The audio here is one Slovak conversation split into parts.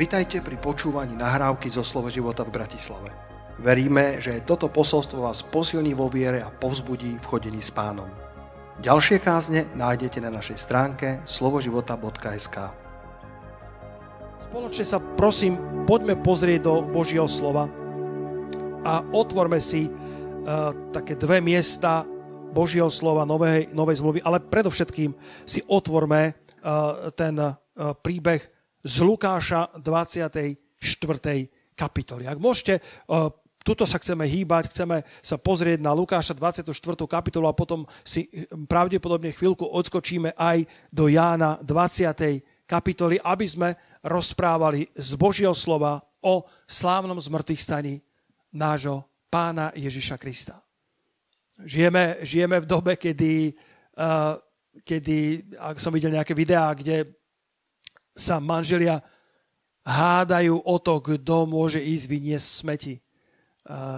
Vitajte pri počúvaní nahrávky zo Slovo života v Bratislave. Veríme, že toto posolstvo vás posilní vo viere a povzbudí v chodení s pánom. Ďalšie kázne nájdete na našej stránke slovoživota.sk Spoločne sa prosím, poďme pozrieť do Božieho slova a otvorme si uh, také dve miesta Božieho slova, novej, novej zmluvy, ale predovšetkým si otvorme uh, ten uh, príbeh z Lukáša 24. kapitoly. Ak môžete, tuto sa chceme hýbať, chceme sa pozrieť na Lukáša 24. kapitolu a potom si pravdepodobne chvíľku odskočíme aj do Jána 20. kapitoly, aby sme rozprávali z Božieho slova o slávnom zmrtvých staní nášho pána Ježiša Krista. Žijeme, žijeme v dobe, kedy, uh, kedy, ak som videl nejaké videá, kde sa manželia hádajú o to, kto môže ísť vyniesť smeti.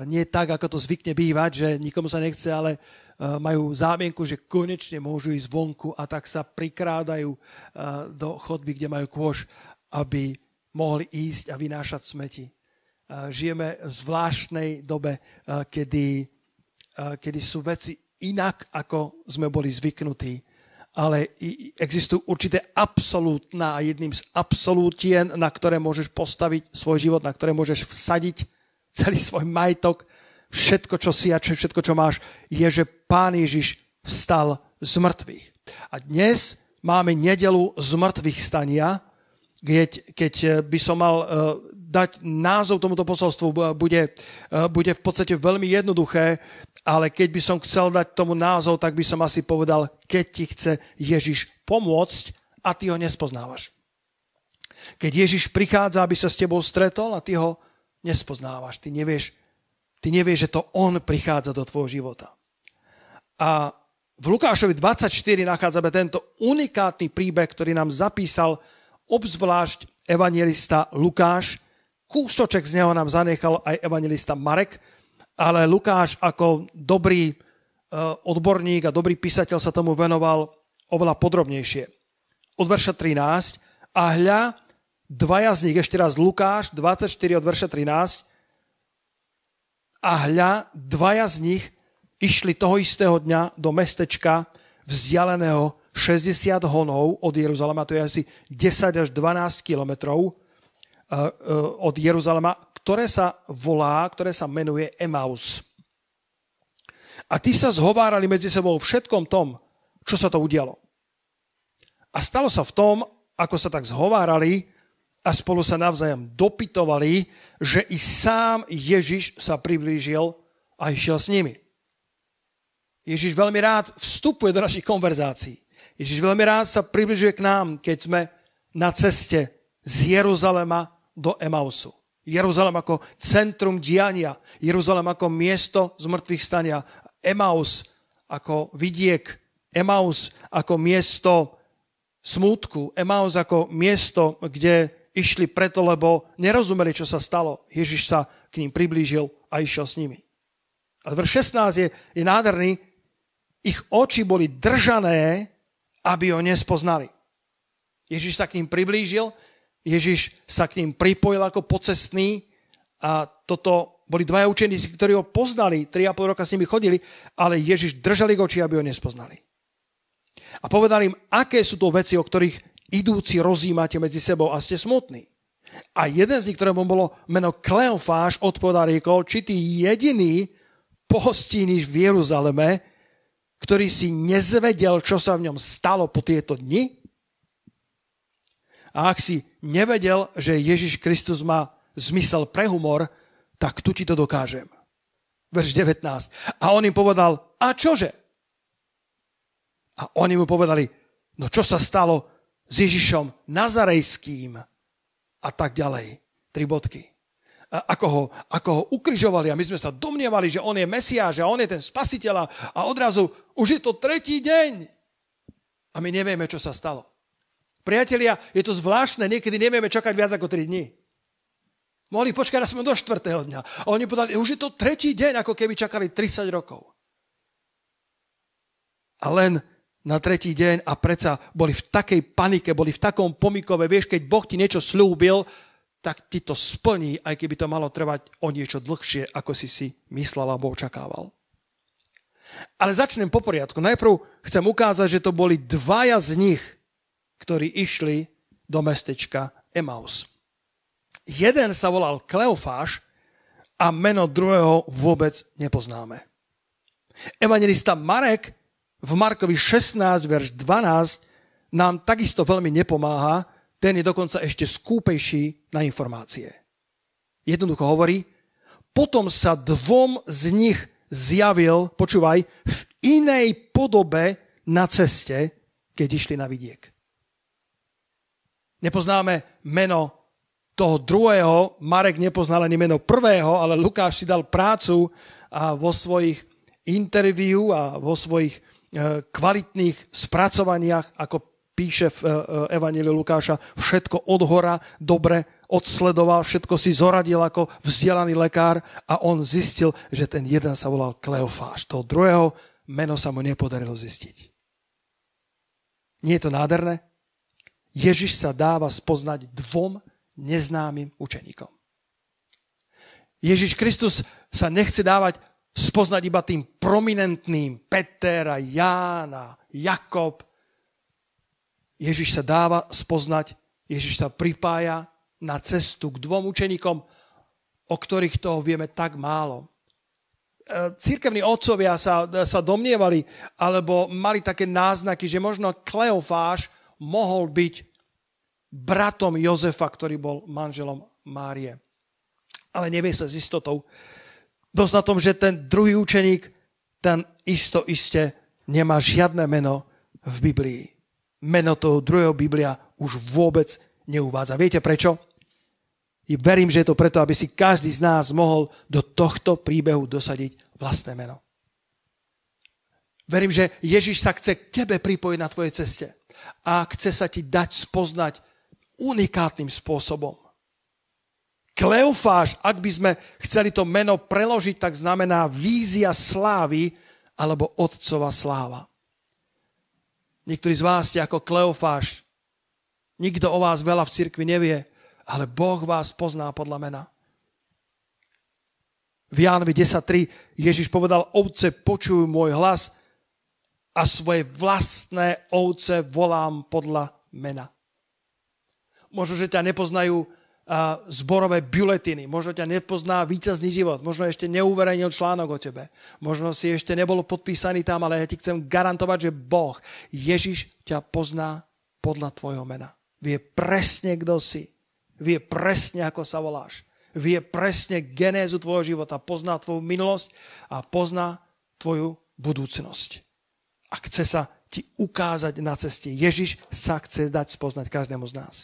Nie tak, ako to zvykne bývať, že nikomu sa nechce, ale majú zámienku, že konečne môžu ísť vonku a tak sa prikrádajú do chodby, kde majú kôž, aby mohli ísť a vynášať smeti. Žijeme v zvláštnej dobe, kedy, kedy sú veci inak, ako sme boli zvyknutí ale existujú určité absolútna a jedným z absolútien, na ktoré môžeš postaviť svoj život, na ktoré môžeš vsadiť celý svoj majetok, všetko, čo si a čo, všetko, čo máš, je, že Pán Ježiš vstal z mŕtvych. A dnes máme nedelu z mŕtvych stania, keď, keď by som mal uh, dať názov tomuto posolstvu, bude, uh, bude v podstate veľmi jednoduché ale keď by som chcel dať tomu názov, tak by som asi povedal, keď ti chce Ježiš pomôcť a ty ho nespoznávaš. Keď Ježiš prichádza, aby sa s tebou stretol a ty ho nespoznávaš. Ty nevieš, ty nevieš, že to on prichádza do tvojho života. A v Lukášovi 24 nachádzame tento unikátny príbeh, ktorý nám zapísal obzvlášť evangelista Lukáš. Kúsoček z neho nám zanechal aj evangelista Marek, ale Lukáš ako dobrý e, odborník a dobrý písateľ sa tomu venoval oveľa podrobnejšie. Od verša 13 a hľa, dvaja z nich, ešte raz Lukáš 24 od verša 13 a hľa, dvaja z nich išli toho istého dňa do mestečka vzdialeného 60 honov od Jeruzalema, to je asi 10 až 12 kilometrov e, e, od Jeruzalema, ktoré sa volá, ktoré sa menuje Emaus. A tí sa zhovárali medzi sebou všetkom tom, čo sa to udialo. A stalo sa v tom, ako sa tak zhovárali a spolu sa navzájom dopytovali, že i sám Ježiš sa priblížil a išiel s nimi. Ježiš veľmi rád vstupuje do našich konverzácií. Ježiš veľmi rád sa približuje k nám, keď sme na ceste z Jeruzalema do Emausu. Jeruzalem ako centrum diania, Jeruzalem ako miesto zmrtvých stania, Emaus ako vidiek, Emaus ako miesto smútku, Emaus ako miesto, kde išli preto, lebo nerozumeli, čo sa stalo. Ježiš sa k ním priblížil a išiel s nimi. A vrch 16 je, je nádherný. Ich oči boli držané, aby ho nespoznali. Ježiš sa k ním priblížil, Ježiš sa k ním pripojil ako pocestný a toto boli dvaja učeníci, ktorí ho poznali, 3,5 roka s nimi chodili, ale Ježiš držal ich oči, aby ho nespoznali. A povedal im, aké sú to veci, o ktorých idúci rozímate medzi sebou a ste smutní. A jeden z nich, ktorému bolo meno Kleofáš, odpovedal riekol, či ty jediný pohostíniš v Jeruzaleme, ktorý si nezvedel, čo sa v ňom stalo po tieto dni? A ak si nevedel, že Ježiš Kristus má zmysel pre humor, tak tu ti to dokážem. Verš 19. A on im povedal, a čože? A oni mu povedali, no čo sa stalo s Ježišom Nazarejským a tak ďalej. Tri bodky. A ako ho, ako ho ukrižovali a my sme sa domnievali, že on je Mesiáš a on je ten spasiteľ a odrazu už je to tretí deň. A my nevieme, čo sa stalo. Priatelia, je to zvláštne, niekedy nevieme čakať viac ako 3 dní. Mohli počkať aspoň do 4. dňa. A oni povedali, už je to tretí deň, ako keby čakali 30 rokov. A len na tretí deň a predsa boli v takej panike, boli v takom pomikove. Vieš, keď Boh ti niečo slúbil, tak ti to splní, aj keby to malo trvať o niečo dlhšie, ako si si myslel alebo očakával. Ale začnem po poriadku. Najprv chcem ukázať, že to boli dvaja z nich, ktorí išli do mestečka Emaus. Jeden sa volal Kleofáš a meno druhého vôbec nepoznáme. Evangelista Marek v Markovi 16, verš 12 nám takisto veľmi nepomáha, ten je dokonca ešte skúpejší na informácie. Jednoducho hovorí, potom sa dvom z nich zjavil, počúvaj, v inej podobe na ceste, keď išli na vidiek. Nepoznáme meno toho druhého, Marek nepoznal ani meno prvého, ale Lukáš si dal prácu a vo svojich interviu a vo svojich e, kvalitných spracovaniach, ako píše v e, e, Evangeliu Lukáša, všetko od hora dobre odsledoval, všetko si zoradil ako vzdelaný lekár a on zistil, že ten jeden sa volal Kleofáš. Toho druhého meno sa mu nepodarilo zistiť. Nie je to nádherné? Ježiš sa dáva spoznať dvom neznámym učeníkom. Ježiš Kristus sa nechce dávať spoznať iba tým prominentným Peter a Ján a Jakob, Ježiš sa dáva spoznať, Ježiš sa pripája na cestu k dvom učeníkom, o ktorých toho vieme tak málo. E, církevní otcovia sa, sa domnievali, alebo mali také náznaky, že možno Kleofáš mohol byť bratom Jozefa, ktorý bol manželom Márie. Ale nevie sa s istotou. Dosť na tom, že ten druhý učeník, ten isto iste nemá žiadne meno v Biblii meno toho druhého Biblia už vôbec neuvádza. Viete prečo? I verím, že je to preto, aby si každý z nás mohol do tohto príbehu dosadiť vlastné meno. Verím, že Ježiš sa chce k tebe pripojiť na tvojej ceste a chce sa ti dať spoznať unikátnym spôsobom. Kleofáš, ak by sme chceli to meno preložiť, tak znamená vízia slávy alebo otcova sláva. Niektorí z vás ste ako Kleofáš. Nikto o vás veľa v cirkvi nevie, ale Boh vás pozná podľa mena. V Jánovi 10.3 Ježiš povedal, ovce počujú môj hlas a svoje vlastné ovce volám podľa mena. Možno, že ťa nepoznajú zborové buletiny. Možno ťa nepozná víťazný život. Možno ešte neuverejnil článok o tebe. Možno si ešte nebol podpísaný tam, ale ja ti chcem garantovať, že Boh, Ježiš ťa pozná podľa tvojho mena. Vie presne, kto si. Vie presne, ako sa voláš. Vie presne genézu tvojho života. Pozná tvoju minulosť a pozná tvoju budúcnosť. A chce sa ti ukázať na ceste. Ježiš sa chce dať spoznať každému z nás.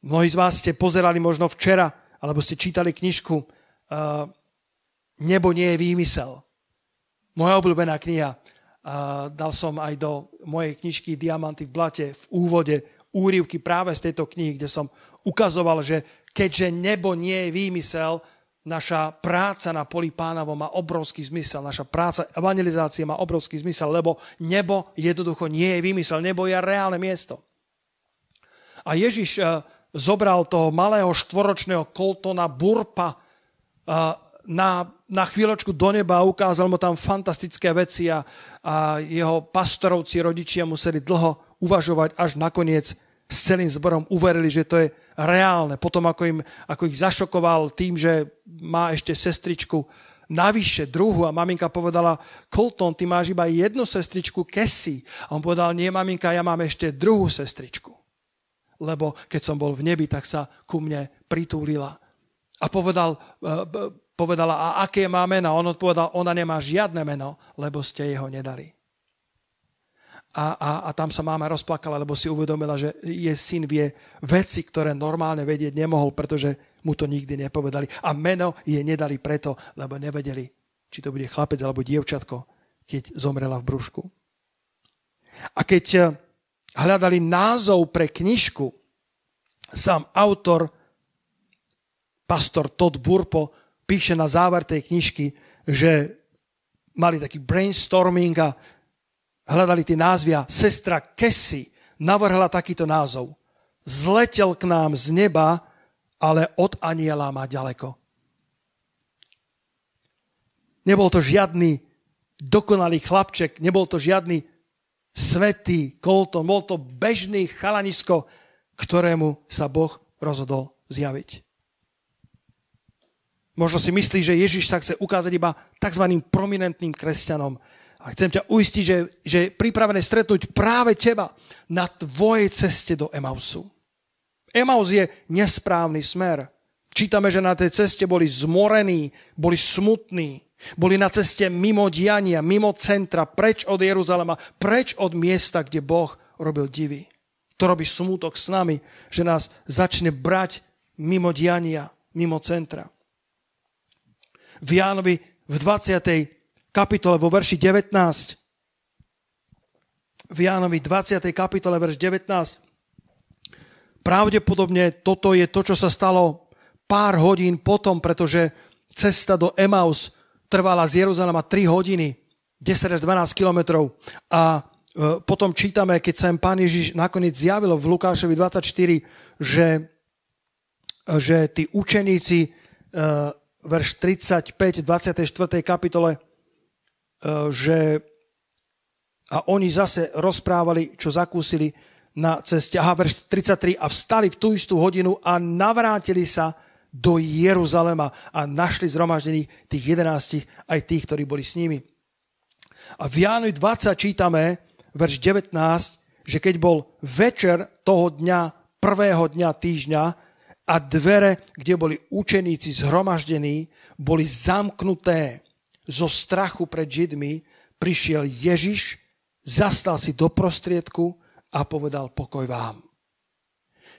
Mnohí z vás ste pozerali možno včera, alebo ste čítali knižku uh, Nebo nie je výmysel. Moja obľúbená kniha. Uh, dal som aj do mojej knižky Diamanty v blate v úvode úrivky práve z tejto knihy, kde som ukazoval, že keďže nebo nie je výmysel, naša práca na poli pánovo má obrovský zmysel, naša práca evangelizácie má obrovský zmysel, lebo nebo jednoducho nie je výmysel, nebo je reálne miesto. A Ježiš uh, zobral toho malého štvoročného Coltona Burpa na, na chvíľočku do neba a ukázal mu tam fantastické veci a, a jeho pastorovci, rodičia museli dlho uvažovať, až nakoniec s celým zborom uverili, že to je reálne. Potom ako, im, ako ich zašokoval tým, že má ešte sestričku navyše, druhu a maminka povedala, Colton, ty máš iba jednu sestričku, Cassie. A on povedal, nie maminka, ja mám ešte druhú sestričku lebo keď som bol v nebi, tak sa ku mne pritúlila. A povedal, e, povedala, a aké má meno? On odpovedal, ona nemá žiadne meno, lebo ste jeho nedali. A, a, a tam sa máma rozplakala, lebo si uvedomila, že je syn vie veci, ktoré normálne vedieť nemohol, pretože mu to nikdy nepovedali. A meno je nedali preto, lebo nevedeli, či to bude chlapec alebo dievčatko, keď zomrela v brúšku. A keď e, hľadali názov pre knižku, sám autor, pastor Todd Burpo, píše na záver tej knižky, že mali taký brainstorming a hľadali tie názvy a sestra Cassie navrhla takýto názov. zletel k nám z neba, ale od aniela má ďaleko. Nebol to žiadny dokonalý chlapček, nebol to žiadny svetý Colton, bol to bežný chalanisko, ktorému sa Boh rozhodol zjaviť. Možno si myslí, že Ježiš sa chce ukázať iba tzv. prominentným kresťanom. A chcem ťa uistiť, že, že je pripravené stretnúť práve teba na tvojej ceste do Emausu. Emaus je nesprávny smer. Čítame, že na tej ceste boli zmorení, boli smutní, boli na ceste mimo diania, mimo centra, preč od Jeruzalema, preč od miesta, kde Boh robil divy. To robí smútok s nami, že nás začne brať mimo diania, mimo centra. V Jánovi v 20. kapitole vo verši 19 v Jánovi 20. kapitole verš 19 pravdepodobne toto je to, čo sa stalo pár hodín potom, pretože cesta do Emaus trvala z Jeruzalema 3 hodiny, 10 až 12 kilometrov. A e, potom čítame, keď sa im pán Ježiš nakoniec zjavilo v Lukášovi 24, že, že tí učeníci, e, verš 35, 24. kapitole, že a oni zase rozprávali, čo zakúsili na ceste. Aha, verš 33. A vstali v tú istú hodinu a navrátili sa do Jeruzalema a našli zhromaždených tých jedenáctich aj tých, ktorí boli s nimi. A v Jánovi 20 čítame, verš 19, že keď bol večer toho dňa, prvého dňa týždňa a dvere, kde boli učeníci zhromaždení, boli zamknuté zo strachu pred Židmi, prišiel Ježiš, zastal si do prostriedku a povedal pokoj vám.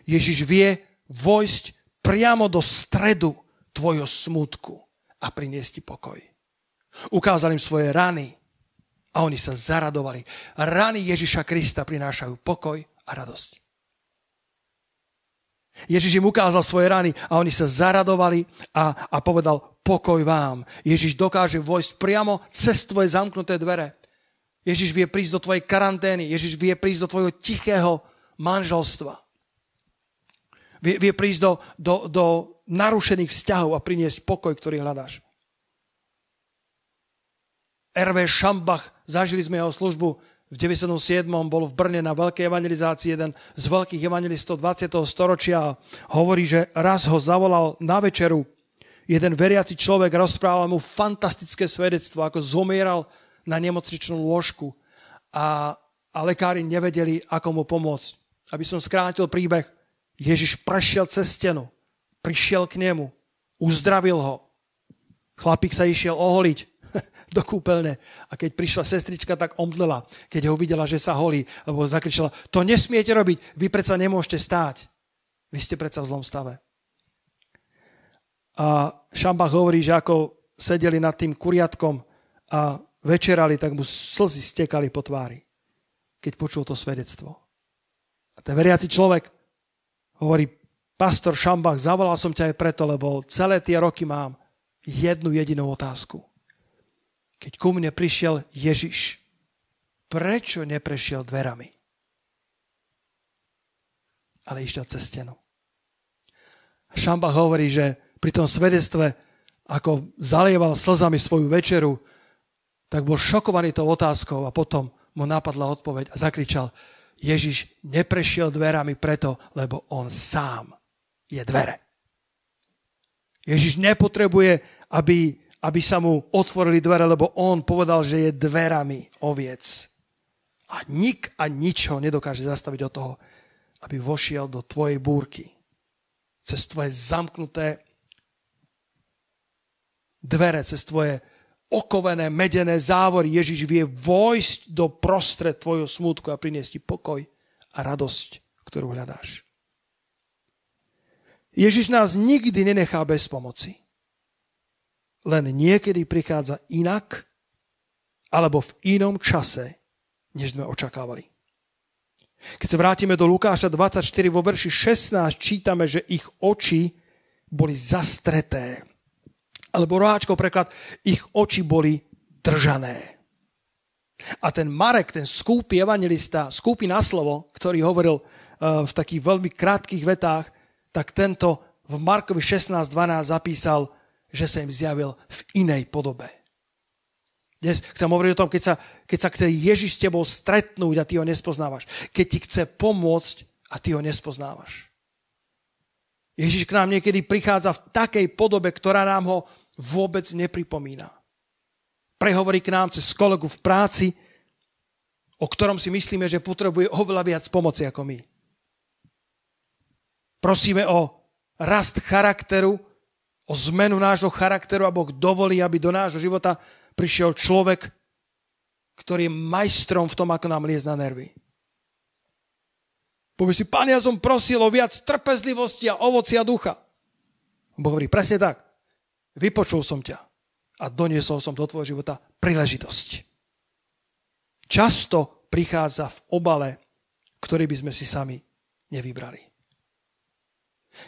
Ježiš vie vojsť priamo do stredu tvojho smutku a priniesť ti pokoj. Ukázal im svoje rany a oni sa zaradovali. Rany Ježiša Krista prinášajú pokoj a radosť. Ježiš im ukázal svoje rany a oni sa zaradovali a, a povedal pokoj vám. Ježiš dokáže vojsť priamo cez tvoje zamknuté dvere. Ježiš vie prísť do tvojej karantény. Ježiš vie prísť do tvojho tichého manželstva. Vie, vie prísť do, do, do narušených vzťahov a priniesť pokoj, ktorý hľadáš. R.V. Šambach, zažili sme jeho službu v 97. bol v Brne na veľkej evangelizácii, jeden z veľkých evangelistov 20. storočia a hovorí, že raz ho zavolal na večeru jeden veriaci človek, rozprával mu fantastické svedectvo, ako zomieral na nemocničnú lôžku a, a lekári nevedeli, ako mu pomôcť. Aby som skrátil príbeh, Ježiš prešiel cez stenu, prišiel k nemu, uzdravil ho. Chlapík sa išiel oholiť do kúpeľne a keď prišla sestrička, tak omdlela, keď ho videla, že sa holí, lebo zakričala, to nesmiete robiť, vy predsa nemôžete stáť. Vy ste predsa v zlom stave. A Šambach hovorí, že ako sedeli nad tým kuriatkom a večerali, tak mu slzy stekali po tvári, keď počul to svedectvo. A ten veriaci človek Hovorí pastor Šambach, zavolal som ťa aj preto, lebo celé tie roky mám jednu jedinú otázku. Keď ku mne prišiel Ježiš, prečo neprešiel dverami? Ale išiel cez stenu. Šambach hovorí, že pri tom svedectve, ako zalieval slzami svoju večeru, tak bol šokovaný tou otázkou a potom mu napadla odpoveď a zakričal, Ježiš neprešiel dverami preto, lebo on sám je dvere. Ježiš nepotrebuje, aby, aby sa mu otvorili dvere, lebo on povedal, že je dverami oviec. A nik a nič nedokáže zastaviť od toho, aby vošiel do tvojej búrky. Cez tvoje zamknuté dvere, cez tvoje okovené medené závory. Ježiš vie vojsť do prostred tvojho smutku a priniesť ti pokoj a radosť, ktorú hľadáš. Ježiš nás nikdy nenechá bez pomoci. Len niekedy prichádza inak alebo v inom čase, než sme očakávali. Keď sa vrátime do Lukáša 24 vo verši 16, čítame, že ich oči boli zastreté alebo roháčkov preklad, ich oči boli držané. A ten Marek, ten skúpy evangelista, skúpy na slovo, ktorý hovoril v takých veľmi krátkých vetách, tak tento v Markovi 16.12 zapísal, že sa im zjavil v inej podobe. Dnes chcem hovoriť o tom, keď sa, keď sa chce Ježiš s tebou stretnúť a ty ho nespoznávaš. Keď ti chce pomôcť a ty ho nespoznávaš. Ježiš k nám niekedy prichádza v takej podobe, ktorá nám ho vôbec nepripomína. Prehovorí k nám cez kolegu v práci, o ktorom si myslíme, že potrebuje oveľa viac pomoci ako my. Prosíme o rast charakteru, o zmenu nášho charakteru a Boh dovolí, aby do nášho života prišiel človek, ktorý je majstrom v tom, ako nám liez na nervy. Povie si, pán, ja som prosil o viac trpezlivosti a ovocia ducha. Boh hovorí, presne tak. Vypočul som ťa a doniesol som do tvojho života príležitosť. Často prichádza v obale, ktorý by sme si sami nevybrali.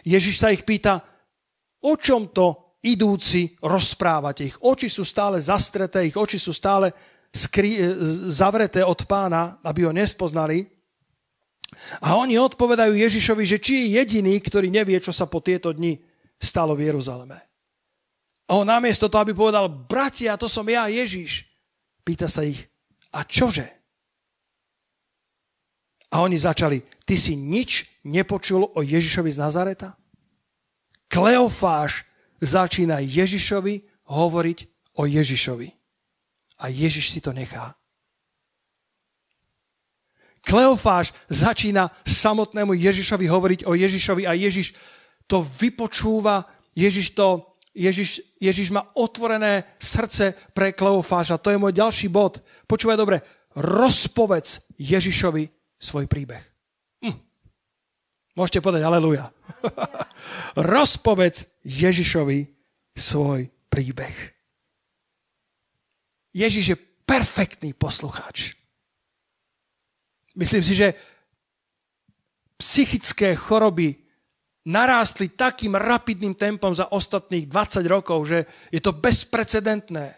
Ježiš sa ich pýta, o čom to idúci rozprávate. Ich oči sú stále zastreté, ich oči sú stále skry, zavreté od pána, aby ho nespoznali. A oni odpovedajú Ježišovi, že či je jediný, ktorý nevie, čo sa po tieto dni stalo v Jeruzaleme. A on namiesto toho, aby povedal, bratia, to som ja, Ježiš, pýta sa ich, a čože? A oni začali, ty si nič nepočul o Ježišovi z Nazareta? Kleofáš začína Ježišovi hovoriť o Ježišovi. A Ježiš si to nechá. Kleofáš začína samotnému Ježišovi hovoriť o Ježišovi a Ježiš to vypočúva, Ježiš, to, Ježiš, Ježiš má otvorené srdce pre Kleofáša. To je môj ďalší bod. Počúvaj dobre, rozpovedz Ježišovi svoj príbeh. Môžete povedať aleluja. rozpovedz Ježišovi svoj príbeh. Ježiš je perfektný poslucháč. Myslím si, že psychické choroby narástli takým rapidným tempom za ostatných 20 rokov, že je to bezprecedentné.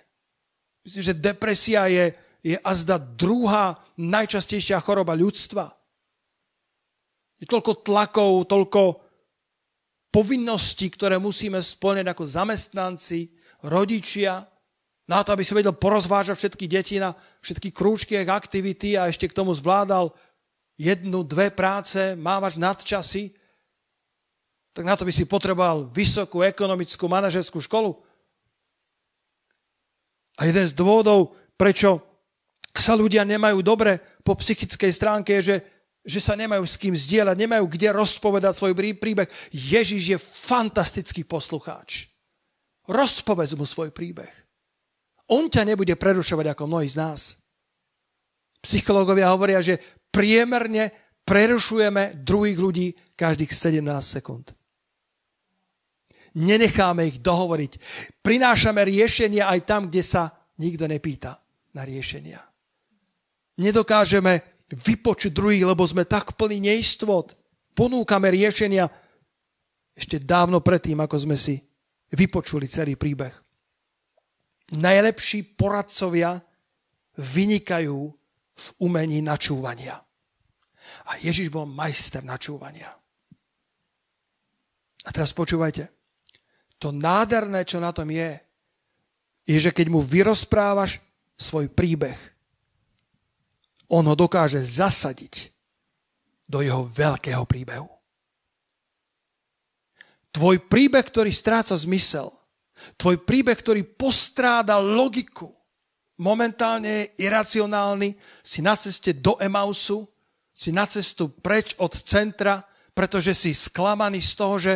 Myslím, že depresia je, je azda druhá najčastejšia choroba ľudstva. Je toľko tlakov, toľko povinností, ktoré musíme splniť ako zamestnanci, rodičia, na to, aby si vedel porozvážať všetky deti na všetky krúčky a aktivity a ešte k tomu zvládal jednu, dve práce, mávaš nadčasy, tak na to by si potreboval vysokú ekonomickú manažerskú školu. A jeden z dôvodov, prečo sa ľudia nemajú dobre po psychickej stránke, je, že, že sa nemajú s kým zdieľať, nemajú kde rozpovedať svoj príbeh. Ježiš je fantastický poslucháč. Rozpovedz mu svoj príbeh. On ťa nebude prerušovať ako mnohí z nás. Psychológovia hovoria, že priemerne prerušujeme druhých ľudí každých 17 sekúnd. Nenecháme ich dohovoriť. Prinášame riešenia aj tam, kde sa nikto nepýta na riešenia. Nedokážeme vypočuť druhých, lebo sme tak plní neistot. Ponúkame riešenia ešte dávno predtým, ako sme si vypočuli celý príbeh najlepší poradcovia vynikajú v umení načúvania. A Ježiš bol majster načúvania. A teraz počúvajte. To nádherné, čo na tom je, je, že keď mu vyrozprávaš svoj príbeh, on ho dokáže zasadiť do jeho veľkého príbehu. Tvoj príbeh, ktorý stráca zmysel, Tvoj príbeh, ktorý postráda logiku, momentálne je iracionálny, si na ceste do Emausu, si na cestu preč od centra, pretože si sklamaný z toho, že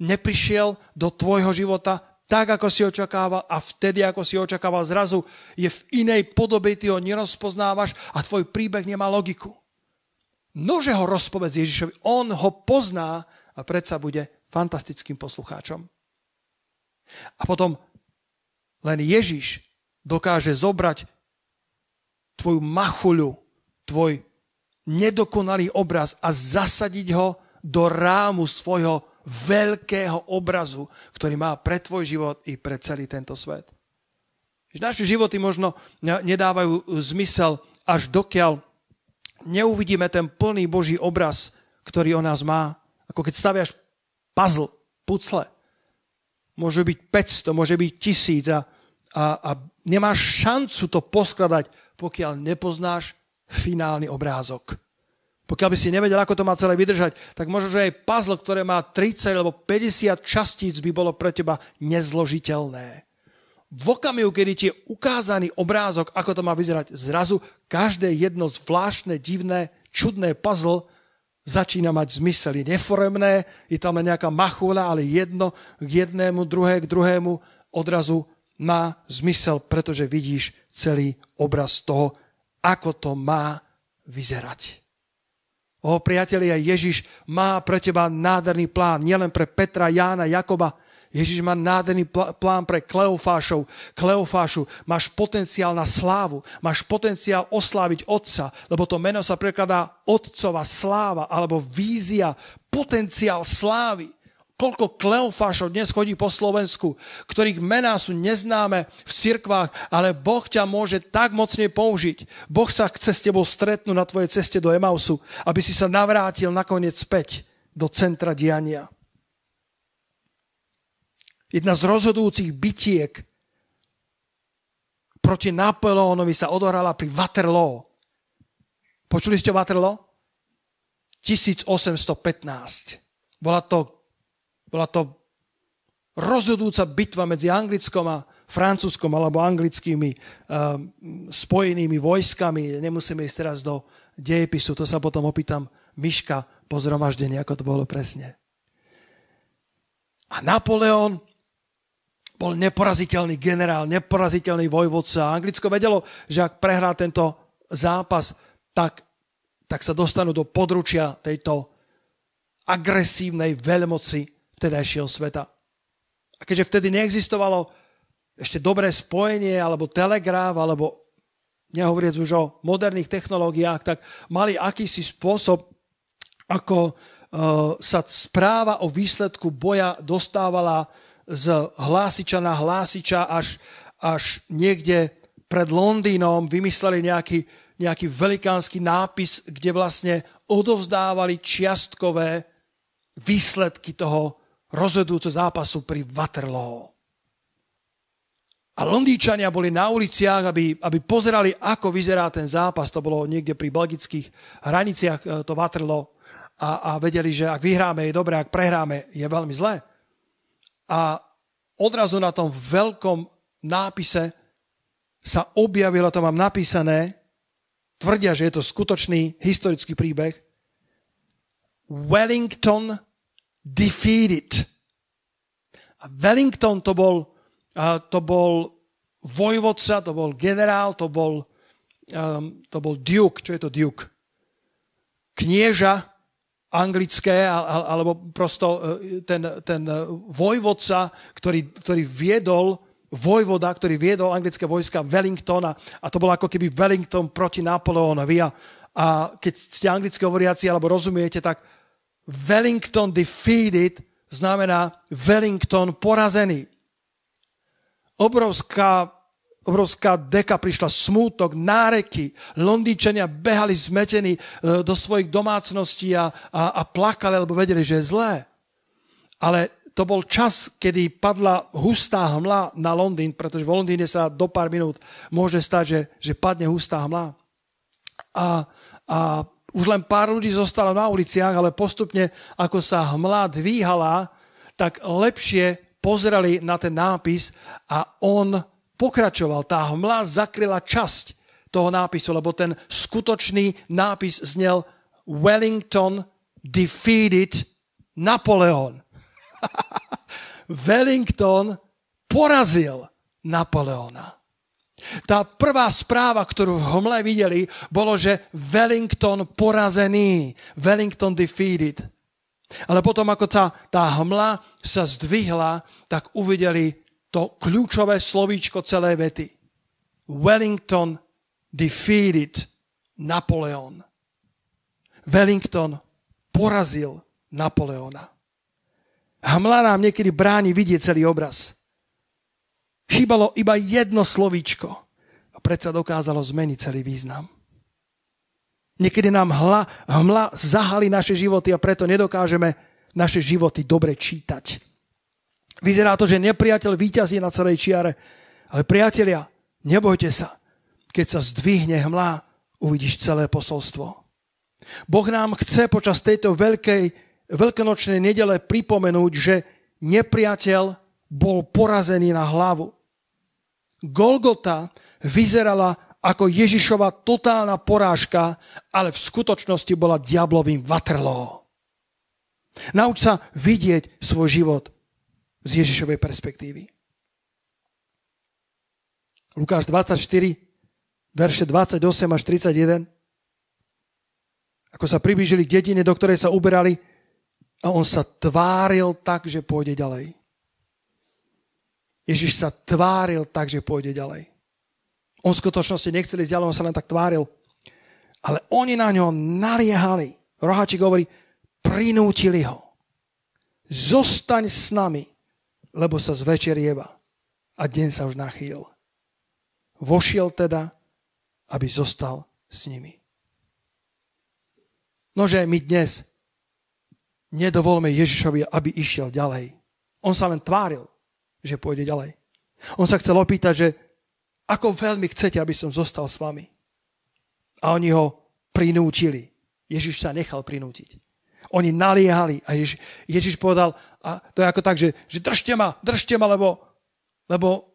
neprišiel do tvojho života tak, ako si očakával a vtedy, ako si očakával, zrazu je v inej podobe, ty ho nerozpoznávaš a tvoj príbeh nemá logiku. Nože ho rozpovedz Ježišovi, on ho pozná a predsa bude fantastickým poslucháčom. A potom len Ježiš dokáže zobrať tvoju machuľu, tvoj nedokonalý obraz a zasadiť ho do rámu svojho veľkého obrazu, ktorý má pre tvoj život i pre celý tento svet. Naše životy možno nedávajú zmysel, až dokiaľ neuvidíme ten plný Boží obraz, ktorý o nás má. Ako keď staviaš puzzle, pucle. Môže byť 500, môže byť tisíc a, a, a nemáš šancu to poskladať, pokiaľ nepoznáš finálny obrázok. Pokiaľ by si nevedel, ako to má celé vydržať, tak možno, že aj puzzle, ktoré má 30 alebo 50 častíc, by bolo pre teba nezložiteľné. V okamihu, kedy ti je ukázaný obrázok, ako to má vyzerať, zrazu každé jedno zvláštne, divné, čudné puzzle začína mať zmysel. Je neforemné, je tam len nejaká machula, ale jedno k jednému, druhé k druhému odrazu má zmysel, pretože vidíš celý obraz toho, ako to má vyzerať. O priatelia, Ježiš má pre teba nádherný plán, nielen pre Petra, Jána, Jakoba. Ježiš má nádherný pl- plán pre Kleofášov. Kleofášu, máš potenciál na slávu, máš potenciál osláviť Otca, lebo to meno sa prekladá Otcova sláva alebo vízia, potenciál slávy. Koľko kleofášov dnes chodí po Slovensku, ktorých mená sú neznáme v cirkvách, ale Boh ťa môže tak mocne použiť. Boh sa chce s tebou stretnúť na tvojej ceste do Emausu, aby si sa navrátil nakoniec späť do centra diania. Jedna z rozhodujúcich bitiek proti Napoleónovi sa odohrala pri Waterloo. Počuli ste o Waterloo? 1815. Bola to bola to rozhodujúca bitva medzi Anglickom a Francúzskom alebo anglickými uh, spojenými vojskami. Nemusíme ísť teraz do dejepisu, to sa potom opýtam Miška po zhromaždení, ako to bolo presne. A Napoleon bol neporaziteľný generál, neporaziteľný vojvodca. Anglicko vedelo, že ak prehrá tento zápas, tak, tak sa dostanú do područia tejto agresívnej veľmoci vtedajšieho sveta. A keďže vtedy neexistovalo ešte dobré spojenie, alebo telegraf, alebo nehovoriac už o moderných technológiách, tak mali akýsi spôsob, ako uh, sa správa o výsledku boja dostávala z hlásiča na hlásiča až, až niekde pred Londýnom vymysleli nejaký, nejaký velikánsky nápis, kde vlastne odovzdávali čiastkové výsledky toho rozhodujúceho zápasu pri Waterloo. A Londýčania boli na uliciach, aby, aby pozerali, ako vyzerá ten zápas. To bolo niekde pri belgických hraniciach, e, to Waterloo. A, a vedeli, že ak vyhráme je dobré, ak prehráme je veľmi zlé. A odrazu na tom veľkom nápise sa objavilo, to mám napísané, tvrdia, že je to skutočný historický príbeh, Wellington defeated. A Wellington to bol, to bol vojvodca, to bol generál, to bol, um, to bol duke. Čo je to duke? Knieža anglické, alebo prosto e, ten, ten vojvodca, ktorý, ktorý viedol vojvoda, ktorý viedol anglické vojska Wellingtona a to bolo ako keby Wellington proti Napoleónovi a, a keď ste anglicky hovoriaci alebo rozumiete, tak Wellington defeated znamená Wellington porazený. Obrovská, obrovská deka prišla, smútok, náreky. Londýčania behali zmetení e, do svojich domácností a, a, a plakali, lebo vedeli, že je zlé. Ale to bol čas, kedy padla hustá hmla na Londýn, pretože v Londýne sa do pár minút môže stať, že, že padne hustá hmla. A, a už len pár ľudí zostalo na uliciach, ale postupne, ako sa hmla dvíhala, tak lepšie pozreli na ten nápis a on pokračoval. Tá hmla zakryla časť toho nápisu, lebo ten skutočný nápis znel Wellington defeated Napoleon. Wellington porazil Napoleona. Tá prvá správa, ktorú v Homle videli, bolo, že Wellington porazený. Wellington defeated. Ale potom, ako tá, tá hmla sa zdvihla, tak uvideli to kľúčové slovíčko celé vety. Wellington defeated Napoleon. Wellington porazil Napoleona. Hmla nám niekedy bráni vidieť celý obraz. Chýbalo iba jedno slovíčko a predsa dokázalo zmeniť celý význam. Niekedy nám hla, hmla zahali naše životy a preto nedokážeme naše životy dobre čítať. Vyzerá to, že nepriateľ výťazí na celej čiare, ale priatelia, nebojte sa. Keď sa zdvihne hmla, uvidíš celé posolstvo. Boh nám chce počas tejto veľkej, veľkonočnej nedele pripomenúť, že nepriateľ bol porazený na hlavu. Golgota vyzerala ako Ježišova totálna porážka, ale v skutočnosti bola diablovým vatrló. Nauč sa vidieť svoj život z Ježišovej perspektívy. Lukáš 24, verše 28 až 31. Ako sa priblížili k dedine, do ktorej sa uberali, a on sa tváril tak, že pôjde ďalej. Ježiš sa tváril tak, že pôjde ďalej. On v skutočnosti nechcel ísť ďalej, on sa len tak tváril. Ale oni na ňo naliehali. Roháčik hovorí, prinútili ho. Zostaň s nami, lebo sa zvečerieva a deň sa už nachýl. Vošiel teda, aby zostal s nimi. Nože my dnes nedovolme Ježišovi, aby išiel ďalej. On sa len tváril, že pôjde ďalej. On sa chcel opýtať, že ako veľmi chcete, aby som zostal s vami? A oni ho prinútili. Ježiš sa nechal prinútiť. Oni naliehali a Ježiš, Ježiš povedal, a to je ako tak, že, že držte ma, držte ma, lebo, lebo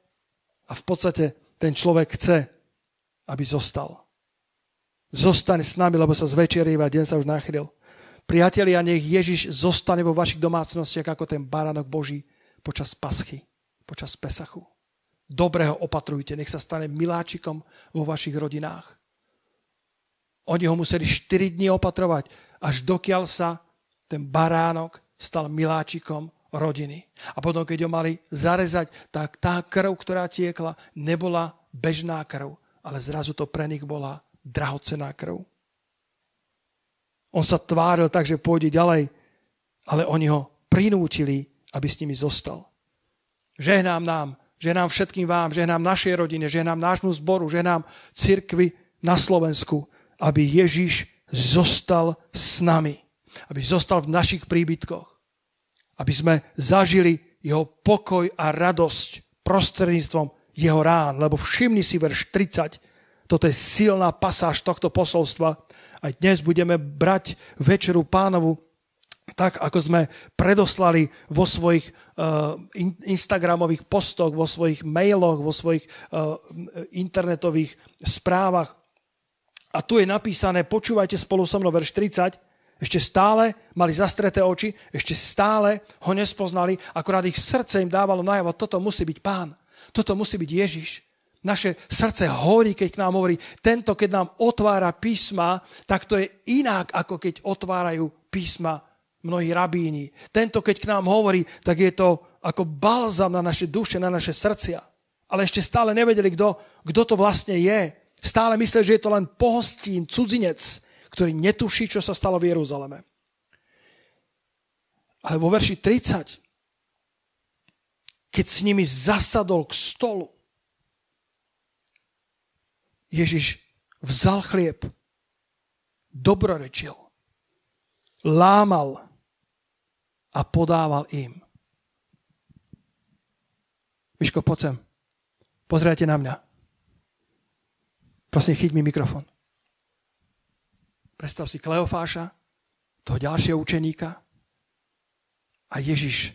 a v podstate ten človek chce, aby zostal. Zostane s nami, lebo sa zvečerieva, deň sa už nachyl. Priatelia, nech Ježiš zostane vo vašich domácnostiach ako ten baránok Boží počas paschy, počas Pesachu. Dobre ho opatrujte, nech sa stane miláčikom vo vašich rodinách. Oni ho museli 4 dní opatrovať, až dokiaľ sa ten baránok stal miláčikom rodiny. A potom, keď ho mali zarezať, tak tá krv, ktorá tiekla, nebola bežná krv, ale zrazu to pre nich bola drahocená krv. On sa tváril tak, že pôjde ďalej, ale oni ho prinútili, aby s nimi zostal. Žehnám nám, Žehnám všetkým vám, žehnám našej rodine, žehnám nášmu zboru, žehnám cirkvi na Slovensku, aby Ježiš zostal s nami. Aby zostal v našich príbytkoch. Aby sme zažili jeho pokoj a radosť prostredníctvom jeho rán. Lebo všimni si verš 30. Toto je silná pasáž tohto posolstva. Aj dnes budeme brať večeru pánovu tak ako sme predoslali vo svojich uh, in, Instagramových postoch, vo svojich mailoch, vo svojich uh, internetových správach. A tu je napísané, počúvajte spolu so mnou verš 30, ešte stále mali zastreté oči, ešte stále ho nespoznali, akorát ich srdce im dávalo najavo, toto musí byť pán, toto musí byť Ježiš. Naše srdce horí, keď k nám hovorí, tento, keď nám otvára písma, tak to je inak, ako keď otvárajú písma mnohí rabíni. Tento, keď k nám hovorí, tak je to ako balzam na naše duše, na naše srdcia. Ale ešte stále nevedeli, kto, kto to vlastne je. Stále mysleli, že je to len pohostín, cudzinec, ktorý netuší, čo sa stalo v Jeruzaleme. Ale vo verši 30, keď s nimi zasadol k stolu, Ježiš vzal chlieb, dobrorečil, lámal a podával im. Miško, poď sem. Pozrite na mňa. Prosím, chyť mi mikrofon. Predstav si Kleofáša, toho ďalšieho učeníka a Ježiš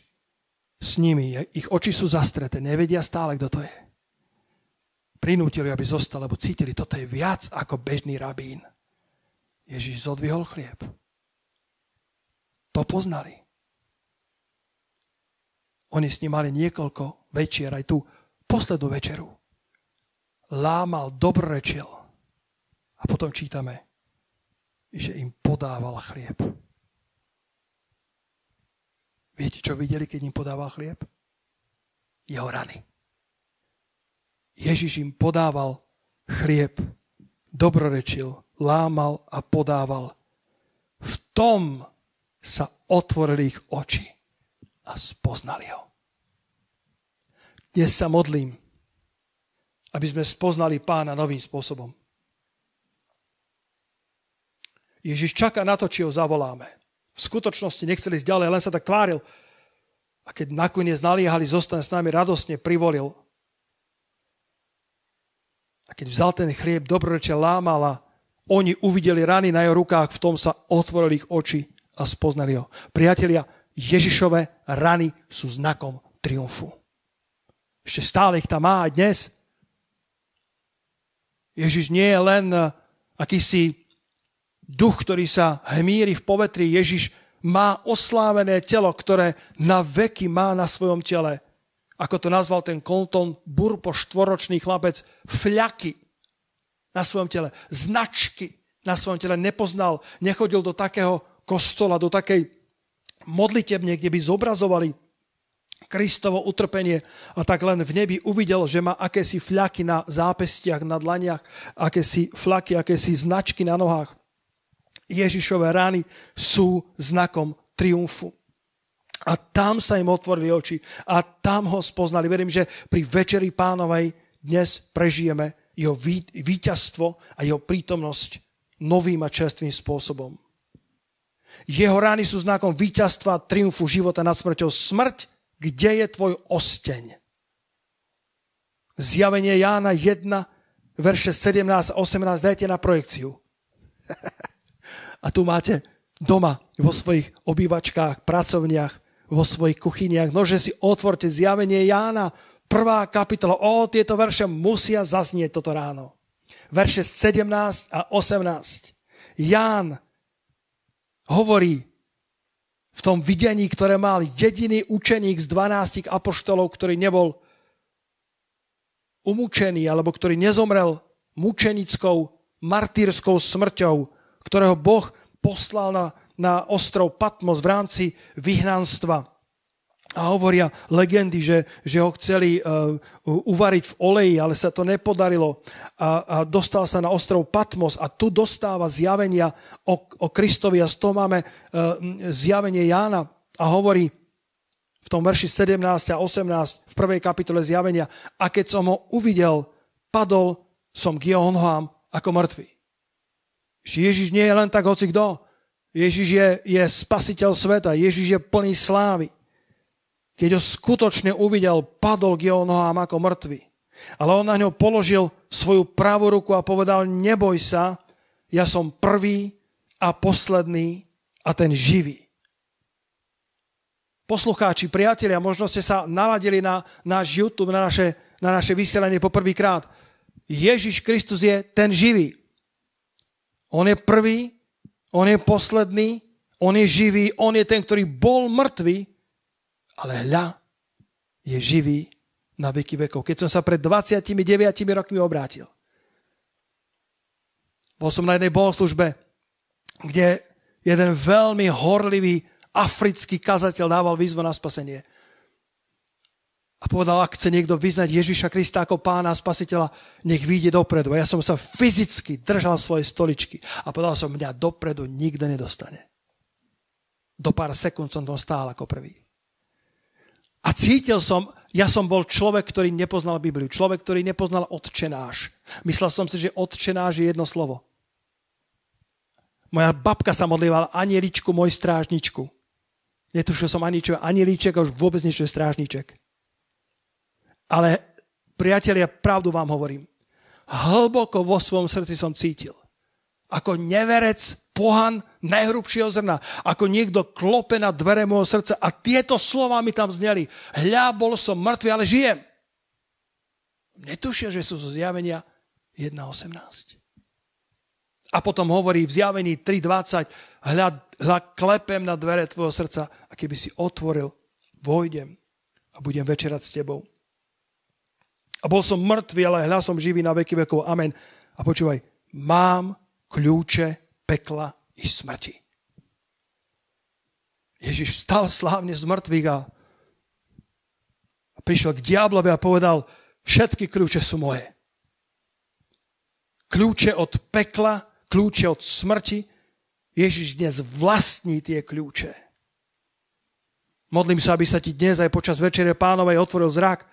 s nimi, ich oči sú zastreté, nevedia stále, kto to je. Prinútili, aby zostal, lebo cítili, toto je viac ako bežný rabín. Ježiš zodvihol chlieb. To poznali. Oni s ním mali niekoľko večier, aj tú poslednú večeru. Lámal, dobrorečil. A potom čítame, že im podával chlieb. Viete, čo videli, keď im podával chlieb? Jeho rany. Ježiš im podával chlieb, dobrorečil, lámal a podával. V tom sa otvorili ich oči a spoznali ho. Dnes sa modlím, aby sme spoznali pána novým spôsobom. Ježiš čaká na to, či ho zavoláme. V skutočnosti nechceli ísť ďalej, len sa tak tváril. A keď nakoniec naliehali, zostane s nami, radostne privolil. A keď vzal ten chlieb, dobroreče lámal oni uvideli rany na jeho rukách, v tom sa otvorili ich oči a spoznali ho. Priatelia, Ježišové rany sú znakom triumfu. Ešte stále ich tam má aj dnes. Ježiš nie je len eh, akýsi duch, ktorý sa hmíri v povetri. Ježiš má oslávené telo, ktoré na veky má na svojom tele. Ako to nazval ten Colton Burpo, štvoročný chlapec, fľaky na svojom tele, značky na svojom tele. Nepoznal, nechodil do takého kostola, do takej modlitebne, kde by zobrazovali Kristovo utrpenie a tak len v nebi uvidel, že má akési fľaky na zápestiach, na dlaniach, akési flaky, akési značky na nohách. Ježišové rány sú znakom triumfu. A tam sa im otvorili oči a tam ho spoznali. Verím, že pri Večeri pánovej dnes prežijeme jeho víťazstvo a jeho prítomnosť novým a čerstvým spôsobom. Jeho rány sú znakom víťazstva triumfu života nad smrťou. Smrť kde je tvoj osteň? Zjavenie Jána 1, verše 17 a 18, dajte na projekciu. a tu máte doma, vo svojich obývačkách, pracovniach, vo svojich kuchyniach. Nože si otvorte zjavenie Jána, prvá kapitola. O, tieto verše musia zaznieť toto ráno. Verše 17 a 18. Ján hovorí v tom videní, ktoré mal jediný učeník z 12 apoštolov, ktorý nebol umúčený alebo ktorý nezomrel mučenickou, martýrskou smrťou, ktorého Boh poslal na, na ostrov Patmos v rámci vyhnanstva. A hovoria legendy, že, že ho chceli uh, uvariť v oleji, ale sa to nepodarilo. A, a dostal sa na ostrov Patmos a tu dostáva zjavenia o, o Kristovi a z toho máme uh, zjavenie Jána a hovorí v tom verši 17 a 18 v prvej kapitole zjavenia a keď som ho uvidel, padol som k jeho nohám ako mŕtvy. Ježiš nie je len tak hoci kto. Ježiš je, je spasiteľ sveta. Ježiš je plný slávy keď ho skutočne uvidel, padol k jeho nohám ako mŕtvy. Ale on na ňo položil svoju pravú ruku a povedal, neboj sa, ja som prvý a posledný a ten živý. Poslucháči, priatelia, možno ste sa naladili na náš YouTube, na naše, na naše vysielanie poprvýkrát. Ježiš Kristus je ten živý. On je prvý, on je posledný, on je živý, on je ten, ktorý bol mŕtvý ale hľa je živý na veky vekov. Keď som sa pred 29 rokmi obrátil, bol som na jednej bohoslužbe, kde jeden veľmi horlivý africký kazateľ dával výzvu na spasenie. A povedal, ak chce niekto vyznať Ježiša Krista ako pána a spasiteľa, nech vyjde dopredu. A ja som sa fyzicky držal svoje stoličky a povedal som, mňa dopredu nikto nedostane. Do pár sekúnd som tam stál ako prvý. A cítil som, ja som bol človek, ktorý nepoznal Bibliu. Človek, ktorý nepoznal odčenáš. Myslel som si, že odčenáš je jedno slovo. Moja babka sa modlívala anieličku, môj strážničku. Netušil som ani čo je anielíček a už vôbec niečo je strážniček. Ale priatelia, pravdu vám hovorím. Hlboko vo svojom srdci som cítil, ako neverec, pohan najhrubšieho zrna, ako niekto klope na dvere môjho srdca a tieto slova mi tam zneli. Hľa, bol som mŕtvy, ale žijem. Netušia, že sú zo zjavenia 1.18. A potom hovorí v zjavení 3.20, hľa, hľa, klepem na dvere tvojho srdca a keby si otvoril, vojdem a budem večerať s tebou. A bol som mŕtvy, ale hľa som živý na veky vekov. Amen. A počúvaj, mám kľúče pekla i smrti. Ježiš vstal slávne z mŕtvych a, a prišiel k diablovi a povedal, všetky kľúče sú moje. Kľúče od pekla, kľúče od smrti. Ježiš dnes vlastní tie kľúče. Modlím sa, aby sa ti dnes aj počas Večere pánovej otvoril zrak,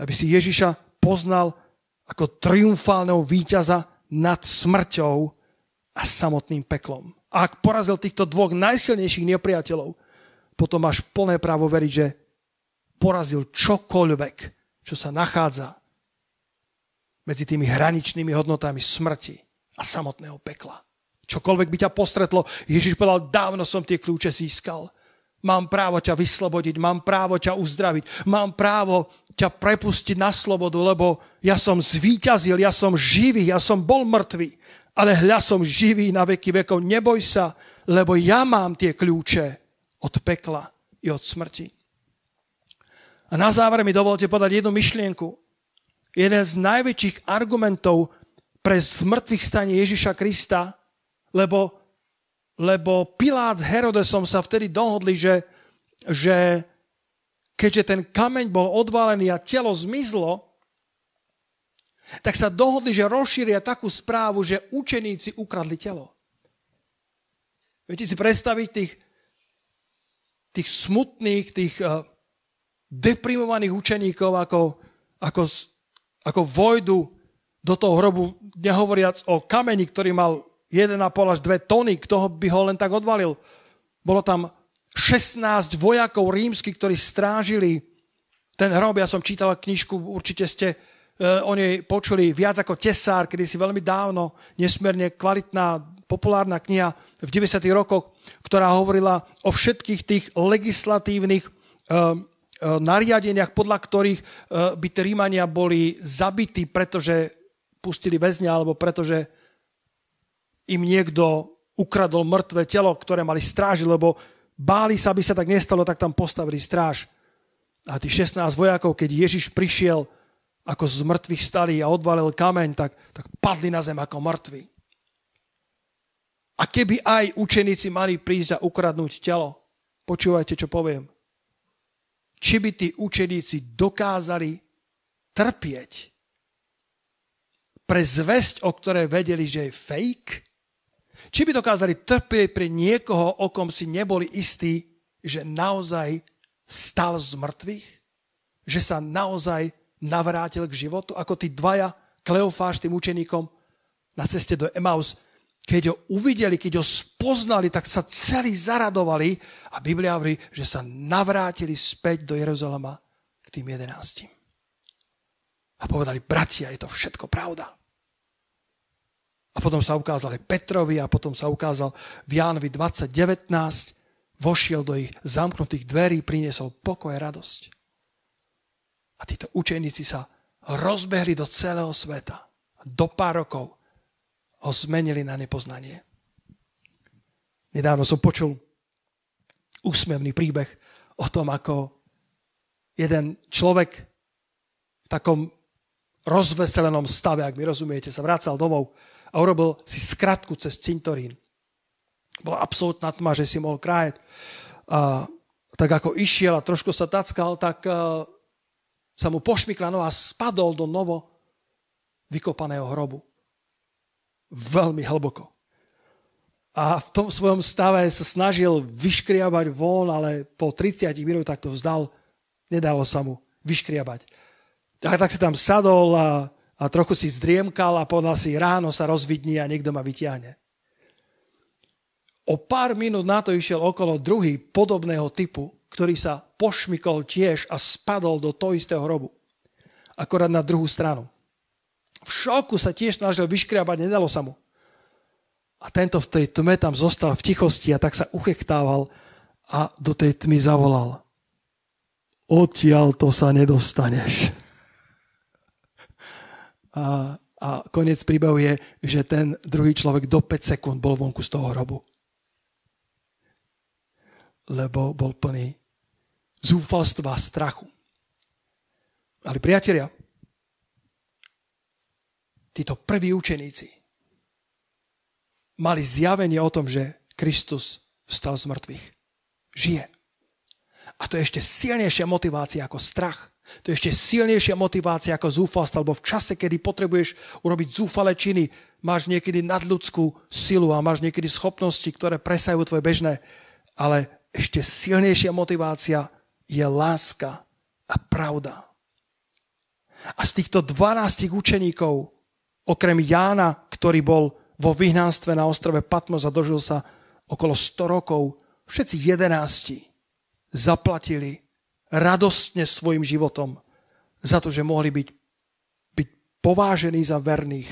aby si Ježiša poznal ako triumfálneho víťaza nad smrťou a samotným peklom. A ak porazil týchto dvoch najsilnejších nepriateľov, potom máš plné právo veriť, že porazil čokoľvek, čo sa nachádza medzi tými hraničnými hodnotami smrti a samotného pekla. Čokoľvek by ťa postretlo, Ježiš povedal, dávno som tie kľúče získal. Mám právo ťa vyslobodiť, mám právo ťa uzdraviť, mám právo ťa prepustiť na slobodu, lebo ja som zvíťazil, ja som živý, ja som bol mŕtvý, ale hľa som živý na veky vekov. Neboj sa, lebo ja mám tie kľúče od pekla i od smrti. A na záver mi dovolte podať jednu myšlienku. Jeden z najväčších argumentov pre zmrtvých stanie Ježiša Krista lebo, lebo Pilát s Herodesom sa vtedy dohodli, že, že keďže ten kameň bol odvalený a telo zmizlo, tak sa dohodli, že rozšíria takú správu, že učeníci ukradli telo. Viete si predstaviť tých, tých smutných, tých uh, deprimovaných učeníkov, ako, ako, ako vojdu do toho hrobu, nehovoriac o kameni, ktorý mal 1,5 až 2 tony, kto by ho len tak odvalil. Bolo tam 16 vojakov rímsky, ktorí strážili ten hrob. Ja som čítal knižku, určite ste uh, o nej počuli viac ako Tesár, kedy si veľmi dávno, nesmierne kvalitná, populárna kniha v 90. rokoch, ktorá hovorila o všetkých tých legislatívnych uh, nariadeniach, podľa ktorých by tí Rímania boli zabití, pretože pustili väzňa, alebo pretože im niekto ukradol mŕtve telo, ktoré mali strážiť, lebo báli sa, aby sa tak nestalo, tak tam postavili stráž. A tých 16 vojakov, keď Ježiš prišiel, ako z mŕtvych stali a odvalil kameň, tak, tak padli na zem ako mŕtvi. A keby aj učeníci mali prísť a ukradnúť telo, počúvajte, čo poviem. Či by tí učeníci dokázali trpieť pre zväzť, o ktorej vedeli, že je fake, či by dokázali trpieť pre niekoho, o kom si neboli istí, že naozaj stal z mŕtvych? Že sa naozaj navrátil k životu? Ako tí dvaja, Kleofáš tým učeníkom na ceste do Emaus, keď ho uvideli, keď ho spoznali, tak sa celí zaradovali a Biblia hovorí, že sa navrátili späť do Jeruzalema k tým jedenáctim. A povedali, bratia, je to všetko pravda. A potom sa ukázal aj Petrovi a potom sa ukázal v Jánovi 2019, vošiel do ich zamknutých dverí, priniesol pokoj a radosť. A títo učeníci sa rozbehli do celého sveta. Do pár rokov ho zmenili na nepoznanie. Nedávno som počul úsmevný príbeh o tom, ako jeden človek v takom rozveselenom stave, ak mi rozumiete, sa vracal domov a urobil si skratku cez cintorín. Bola absolútna tma, že si mohol krájať. A, tak ako išiel a trošku sa tackal, tak a, sa mu pošmykla noha a spadol do novo vykopaného hrobu. Veľmi hlboko. A v tom svojom stave sa snažil vyškriabať von, ale po 30 minútach to vzdal. Nedalo sa mu vyškriabať. Tak, tak si tam sadol a a trochu si zdriemkal a povedal si, ráno sa rozvidní a niekto ma vyťahne. O pár minút na to išiel okolo druhý podobného typu, ktorý sa pošmykol tiež a spadol do toho istého hrobu. Akorát na druhú stranu. V šoku sa tiež snažil vyškriabať, nedalo sa mu. A tento v tej tme tam zostal v tichosti a tak sa uchechtával a do tej tmy zavolal. Odtiaľ to sa nedostaneš. A, a koniec príbehu je, že ten druhý človek do 5 sekúnd bol vonku z toho hrobu. Lebo bol plný zúfalstva strachu. Ale priatelia, títo prví učeníci mali zjavenie o tom, že Kristus vstal z mŕtvych. Žije. A to je ešte silnejšia motivácia ako strach. To je ešte silnejšia motivácia ako zúfalstvo, lebo v čase, kedy potrebuješ urobiť zúfale činy, máš niekedy nadľudskú silu a máš niekedy schopnosti, ktoré presajú tvoje bežné. Ale ešte silnejšia motivácia je láska a pravda. A z týchto 12 učeníkov, okrem Jána, ktorý bol vo vyhnánstve na ostrove Patmos a dožil sa okolo 100 rokov. Všetci jedenácti zaplatili radostne svojim životom za to, že mohli byť, byť povážení za verných,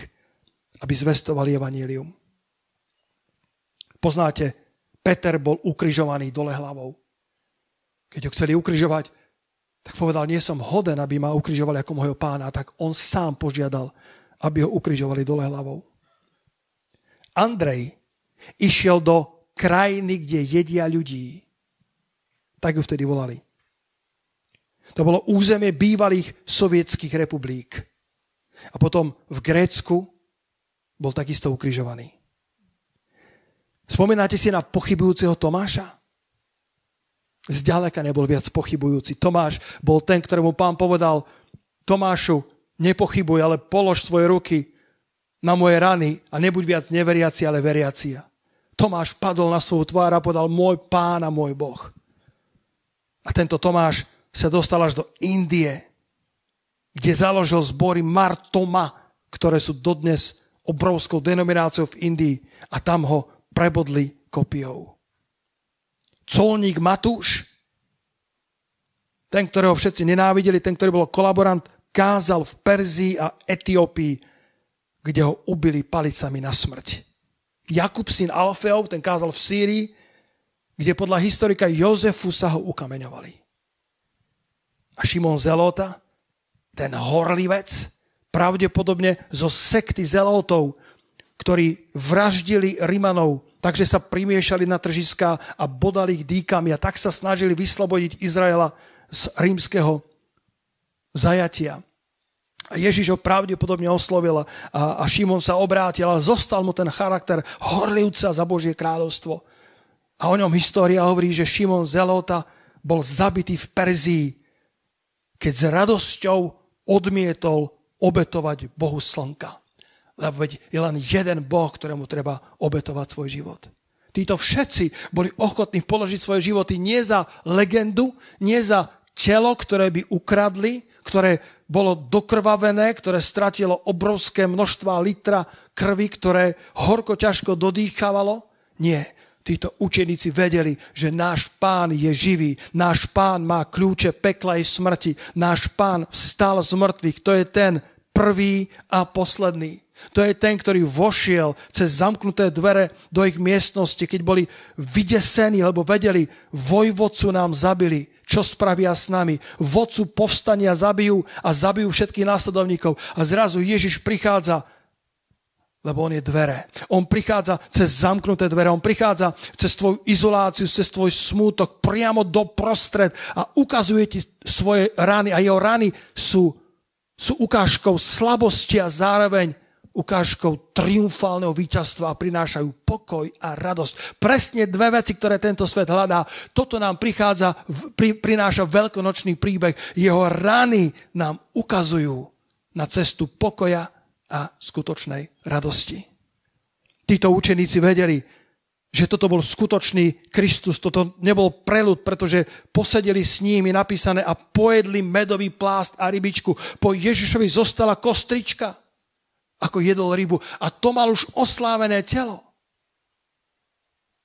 aby zvestovali evanílium. Poznáte, Peter bol ukrižovaný dole hlavou. Keď ho chceli ukrižovať, tak povedal, nie som hoden, aby ma ukrižovali ako môjho pána. Tak on sám požiadal, aby ho ukrižovali dole hlavou. Andrej išiel do krajiny, kde jedia ľudí. Tak ju vtedy volali. To bolo územie bývalých sovietských republik. A potom v Grécku bol takisto ukrižovaný. Spomínate si na pochybujúceho Tomáša? Zďaleka nebol viac pochybujúci. Tomáš bol ten, ktorému pán povedal, Tomášu, nepochybuj, ale polož svoje ruky na moje rany a nebuď viac neveriaci, ale veriacia. Tomáš padol na svoju tvár a povedal, môj pán a môj Boh. A tento Tomáš sa dostal až do Indie, kde založil zbory Martoma, ktoré sú dodnes obrovskou denomináciou v Indii a tam ho prebodli kopiou. Colník Matúš, ten, ktorého všetci nenávideli, ten, ktorý bol kolaborant, kázal v Perzii a Etiópii kde ho ubili palicami na smrť. Jakub, syn Alfeov, ten kázal v Sýrii, kde podľa historika Jozefu sa ho ukameňovali. A Šimon Zelota, ten horlivec, pravdepodobne zo sekty Zelotov, ktorí vraždili Rimanov, takže sa primiešali na tržiska a bodali ich dýkami a tak sa snažili vyslobodiť Izraela z rímskeho zajatia. A Ježiš ho pravdepodobne oslovil a, a Šimon sa obrátil, ale zostal mu ten charakter horlivca za Božie kráľovstvo. A o ňom história hovorí, že Šimon Zelota bol zabitý v Perzii, keď s radosťou odmietol obetovať Bohu slnka. Lebo veď je len jeden Boh, ktorému treba obetovať svoj život. Títo všetci boli ochotní položiť svoje životy nie za legendu, nie za telo, ktoré by ukradli, ktoré bolo dokrvavené, ktoré stratilo obrovské množstva litra krvi, ktoré horko ťažko dodýchavalo. Nie. Títo učeníci vedeli, že náš pán je živý, náš pán má kľúče pekla i smrti, náš pán vstal z mŕtvych. To je ten prvý a posledný. To je ten, ktorý vošiel cez zamknuté dvere do ich miestnosti, keď boli vydesení, lebo vedeli, vojvodcu nám zabili čo spravia s nami. Vodcu povstania zabijú a zabijú všetkých následovníkov. A zrazu Ježiš prichádza, lebo on je dvere. On prichádza cez zamknuté dvere, on prichádza cez tvoju izoláciu, cez tvoj smútok, priamo do prostred a ukazuje ti svoje rany. A jeho rany sú, sú ukážkou slabosti a zároveň ukážkou triumfálneho víťazstva a prinášajú pokoj a radosť. Presne dve veci, ktoré tento svet hľadá. Toto nám prichádza, pri, prináša veľkonočný príbeh. Jeho rany nám ukazujú na cestu pokoja a skutočnej radosti. Títo učeníci vedeli, že toto bol skutočný Kristus, toto nebol prelud, pretože posedeli s ním, napísané, a pojedli medový plást a rybičku. Po Ježišovi zostala kostrička ako jedol rybu. A to mal už oslávené telo.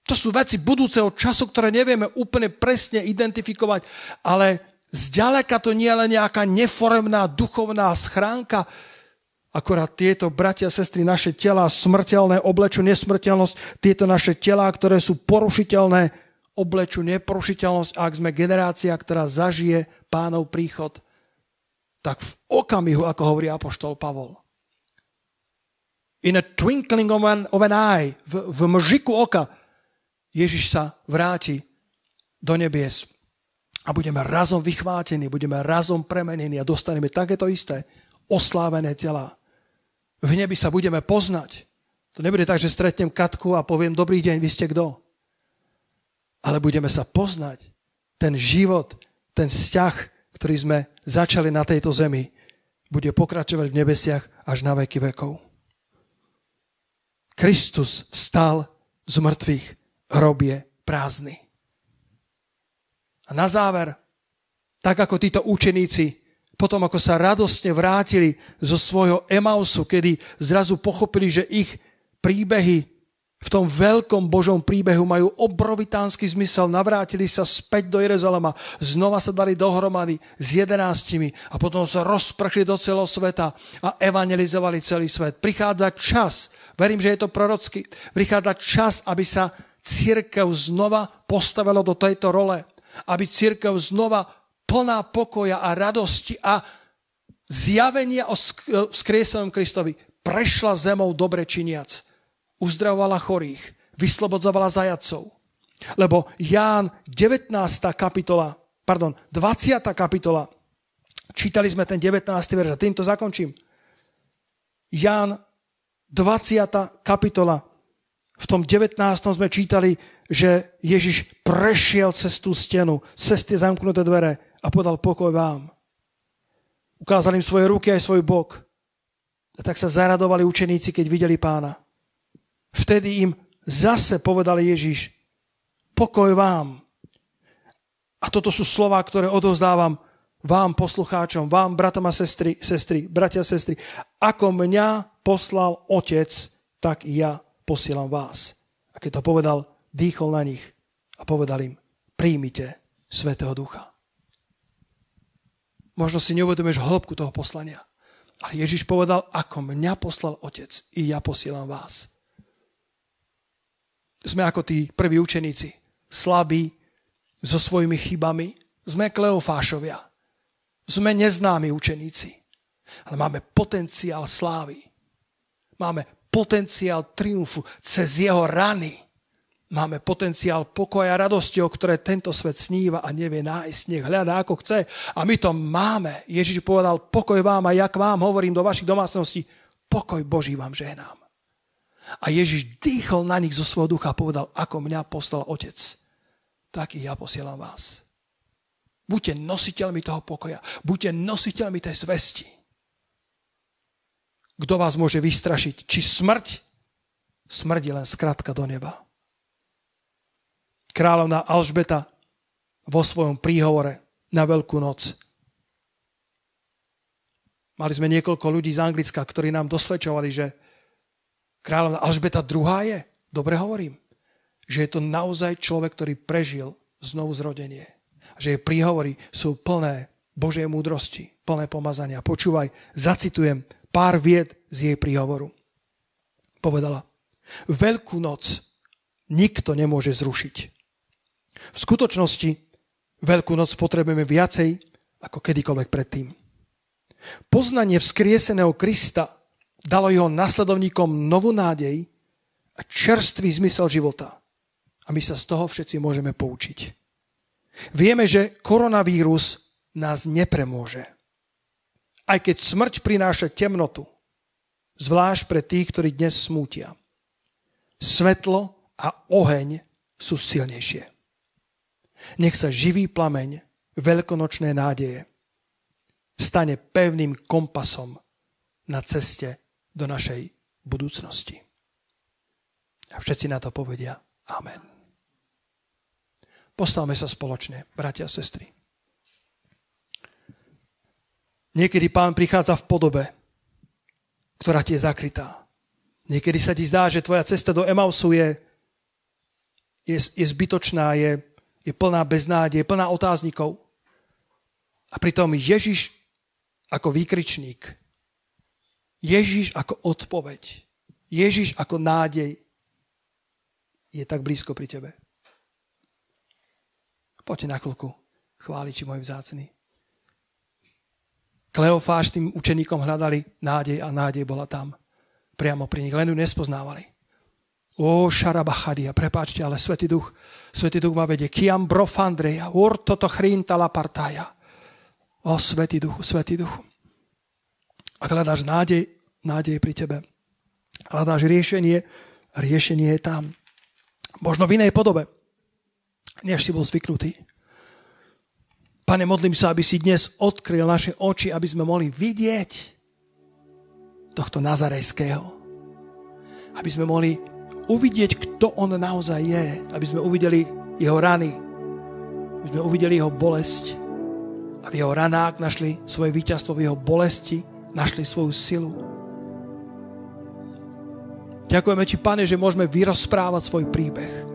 To sú veci budúceho času, ktoré nevieme úplne presne identifikovať, ale zďaleka to nie je len nejaká neforemná duchovná schránka, Akorát tieto bratia a sestry, naše tela smrteľné oblečú nesmrteľnosť, tieto naše tela, ktoré sú porušiteľné, oblečú neporušiteľnosť. A ak sme generácia, ktorá zažije pánov príchod, tak v okamihu, ako hovorí apoštol Pavol, in a twinkling of an, of an eye, v, v mžiku oka, Ježiš sa vráti do nebies a budeme razom vychvátení, budeme razom premenení a dostaneme takéto isté oslávené tela. V nebi sa budeme poznať. To nebude tak, že stretnem Katku a poviem, dobrý deň, vy ste kto? Ale budeme sa poznať. Ten život, ten vzťah, ktorý sme začali na tejto zemi, bude pokračovať v nebesiach až na veky vekov. Kristus stal z mŕtvych, hrob prázdny. A na záver, tak ako títo učeníci, potom ako sa radostne vrátili zo svojho Emausu, kedy zrazu pochopili, že ich príbehy v tom veľkom Božom príbehu majú obrovitánsky zmysel. Navrátili sa späť do Jeruzalema, znova sa dali dohromady s jedenáctimi a potom sa rozprchli do celého sveta a evangelizovali celý svet. Prichádza čas, verím, že je to prorocky, prichádza čas, aby sa církev znova postavilo do tejto role. Aby církev znova plná pokoja a radosti a zjavenia o skriesenom Kristovi prešla zemou dobre činiac uzdravovala chorých, vyslobodzovala zajacov. Lebo Ján 19. kapitola, pardon, 20. kapitola, čítali sme ten 19. verš a týmto zakončím. Ján 20. kapitola, v tom 19. sme čítali, že Ježiš prešiel cez tú stenu, cez tie zamknuté dvere a podal pokoj vám. Ukázal im svoje ruky aj svoj bok. A tak sa zaradovali učeníci, keď videli pána. Vtedy im zase povedal Ježiš, pokoj vám. A toto sú slova, ktoré odozdávam vám, poslucháčom, vám, bratom a sestry, sestry, bratia a sestry. Ako mňa poslal Otec, tak ja posielam vás. A keď to povedal, dýchol na nich a povedal im, príjmite Svetého Ducha. Možno si neuvedomíš hĺbku toho poslania. Ale Ježiš povedal, ako mňa poslal Otec, i ja posielam vás. Sme ako tí prví učeníci, slabí, so svojimi chybami. Sme Kleofášovia. Sme neznámi učeníci. Ale máme potenciál slávy. Máme potenciál triumfu cez jeho rany. Máme potenciál pokoja a radosti, o ktoré tento svet sníva a nevie nájsť, nech hľadá ako chce. A my to máme. Ježiš povedal, pokoj vám a ja k vám hovorím do vašich domácností, pokoj Boží vám žehnám. A Ježiš dýchol na nich zo svojho ducha a povedal, ako mňa poslal Otec, tak i ja posielam vás. Buďte nositeľmi toho pokoja. Buďte nositeľmi tej zvesti. Kto vás môže vystrašiť? Či smrť? Smrť je len skratka do neba. Kráľovná Alžbeta vo svojom príhovore na Veľkú noc. Mali sme niekoľko ľudí z Anglicka, ktorí nám dosvedčovali, že kráľovna Alžbeta II. je, dobre hovorím, že je to naozaj človek, ktorý prežil znovu zrodenie. Že jej príhovory sú plné Božej múdrosti, plné pomazania. Počúvaj, zacitujem pár vied z jej príhovoru. Povedala, Veľkú noc nikto nemôže zrušiť. V skutočnosti Veľkú noc potrebujeme viacej ako kedykoľvek predtým. Poznanie vzkrieseného Krista dalo jeho nasledovníkom novú nádej a čerstvý zmysel života. A my sa z toho všetci môžeme poučiť. Vieme, že koronavírus nás nepremôže. Aj keď smrť prináša temnotu, zvlášť pre tých, ktorí dnes smútia. Svetlo a oheň sú silnejšie. Nech sa živý plameň veľkonočné nádeje stane pevným kompasom na ceste do našej budúcnosti. A všetci na to povedia Amen. Postavme sa spoločne, bratia a sestry. Niekedy pán prichádza v podobe, ktorá ti je zakrytá. Niekedy sa ti zdá, že tvoja cesta do Emausu je, je, je zbytočná, je, je plná beznádeje, je plná otáznikov. A pritom Ježiš ako výkričník Ježiš ako odpoveď, Ježiš ako nádej je tak blízko pri tebe. Poďte na chvíľku, chváliči môj vzácný. Kleofáš tým učeníkom hľadali nádej a nádej bola tam. Priamo pri nich, len ju nespoznávali. Ó, šarabachadia, prepáčte, ale Svetý Duch, Svetý Duch ma vedie. Kiam brofandreja, urtoto chrinta la partaja. Ó, Svetý Duch, Svetý Duch. Ak hľadáš nádej, nádej pri tebe. Hľadáš riešenie, riešenie je tam. Možno v inej podobe, než si bol zvyknutý. Pane, modlím sa, aby si dnes odkryl naše oči, aby sme mohli vidieť tohto nazarejského. Aby sme mohli uvidieť, kto on naozaj je. Aby sme uvideli jeho rany. Aby sme uvideli jeho bolesť. A v jeho ranách našli svoje víťazstvo, v jeho bolesti našli svoju silu. Ďakujeme Ti, Pane, že môžeme vyrozprávať svoj príbeh.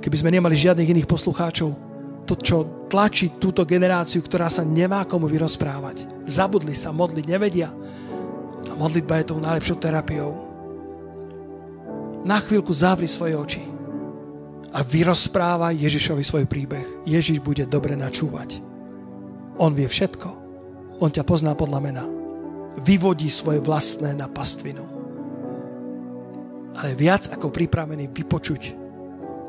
Keby sme nemali žiadnych iných poslucháčov, to, čo tlačí túto generáciu, ktorá sa nemá komu vyrozprávať. Zabudli sa modliť, nevedia. A modlitba je tou najlepšou terapiou. Na chvíľku zavri svoje oči a vyrozpráva Ježišovi svoj príbeh. Ježiš bude dobre načúvať. On vie všetko. On ťa pozná podľa mena. Vyvodí svoje vlastné na pastvinu. Ale viac ako pripravený vypočuť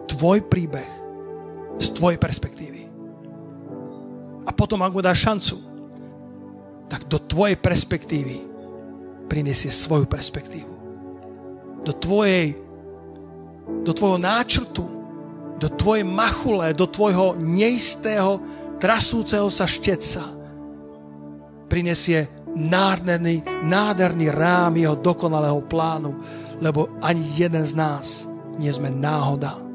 tvoj príbeh z tvojej perspektívy. A potom, ak mu dáš šancu, tak do tvojej perspektívy prinesie svoju perspektívu. Do tvojej, do tvojho náčrtu, do tvojej machule, do tvojho neistého, trasúceho sa šteca prinesie nádherný, nádherný rám jeho dokonalého plánu, lebo ani jeden z nás nie sme náhoda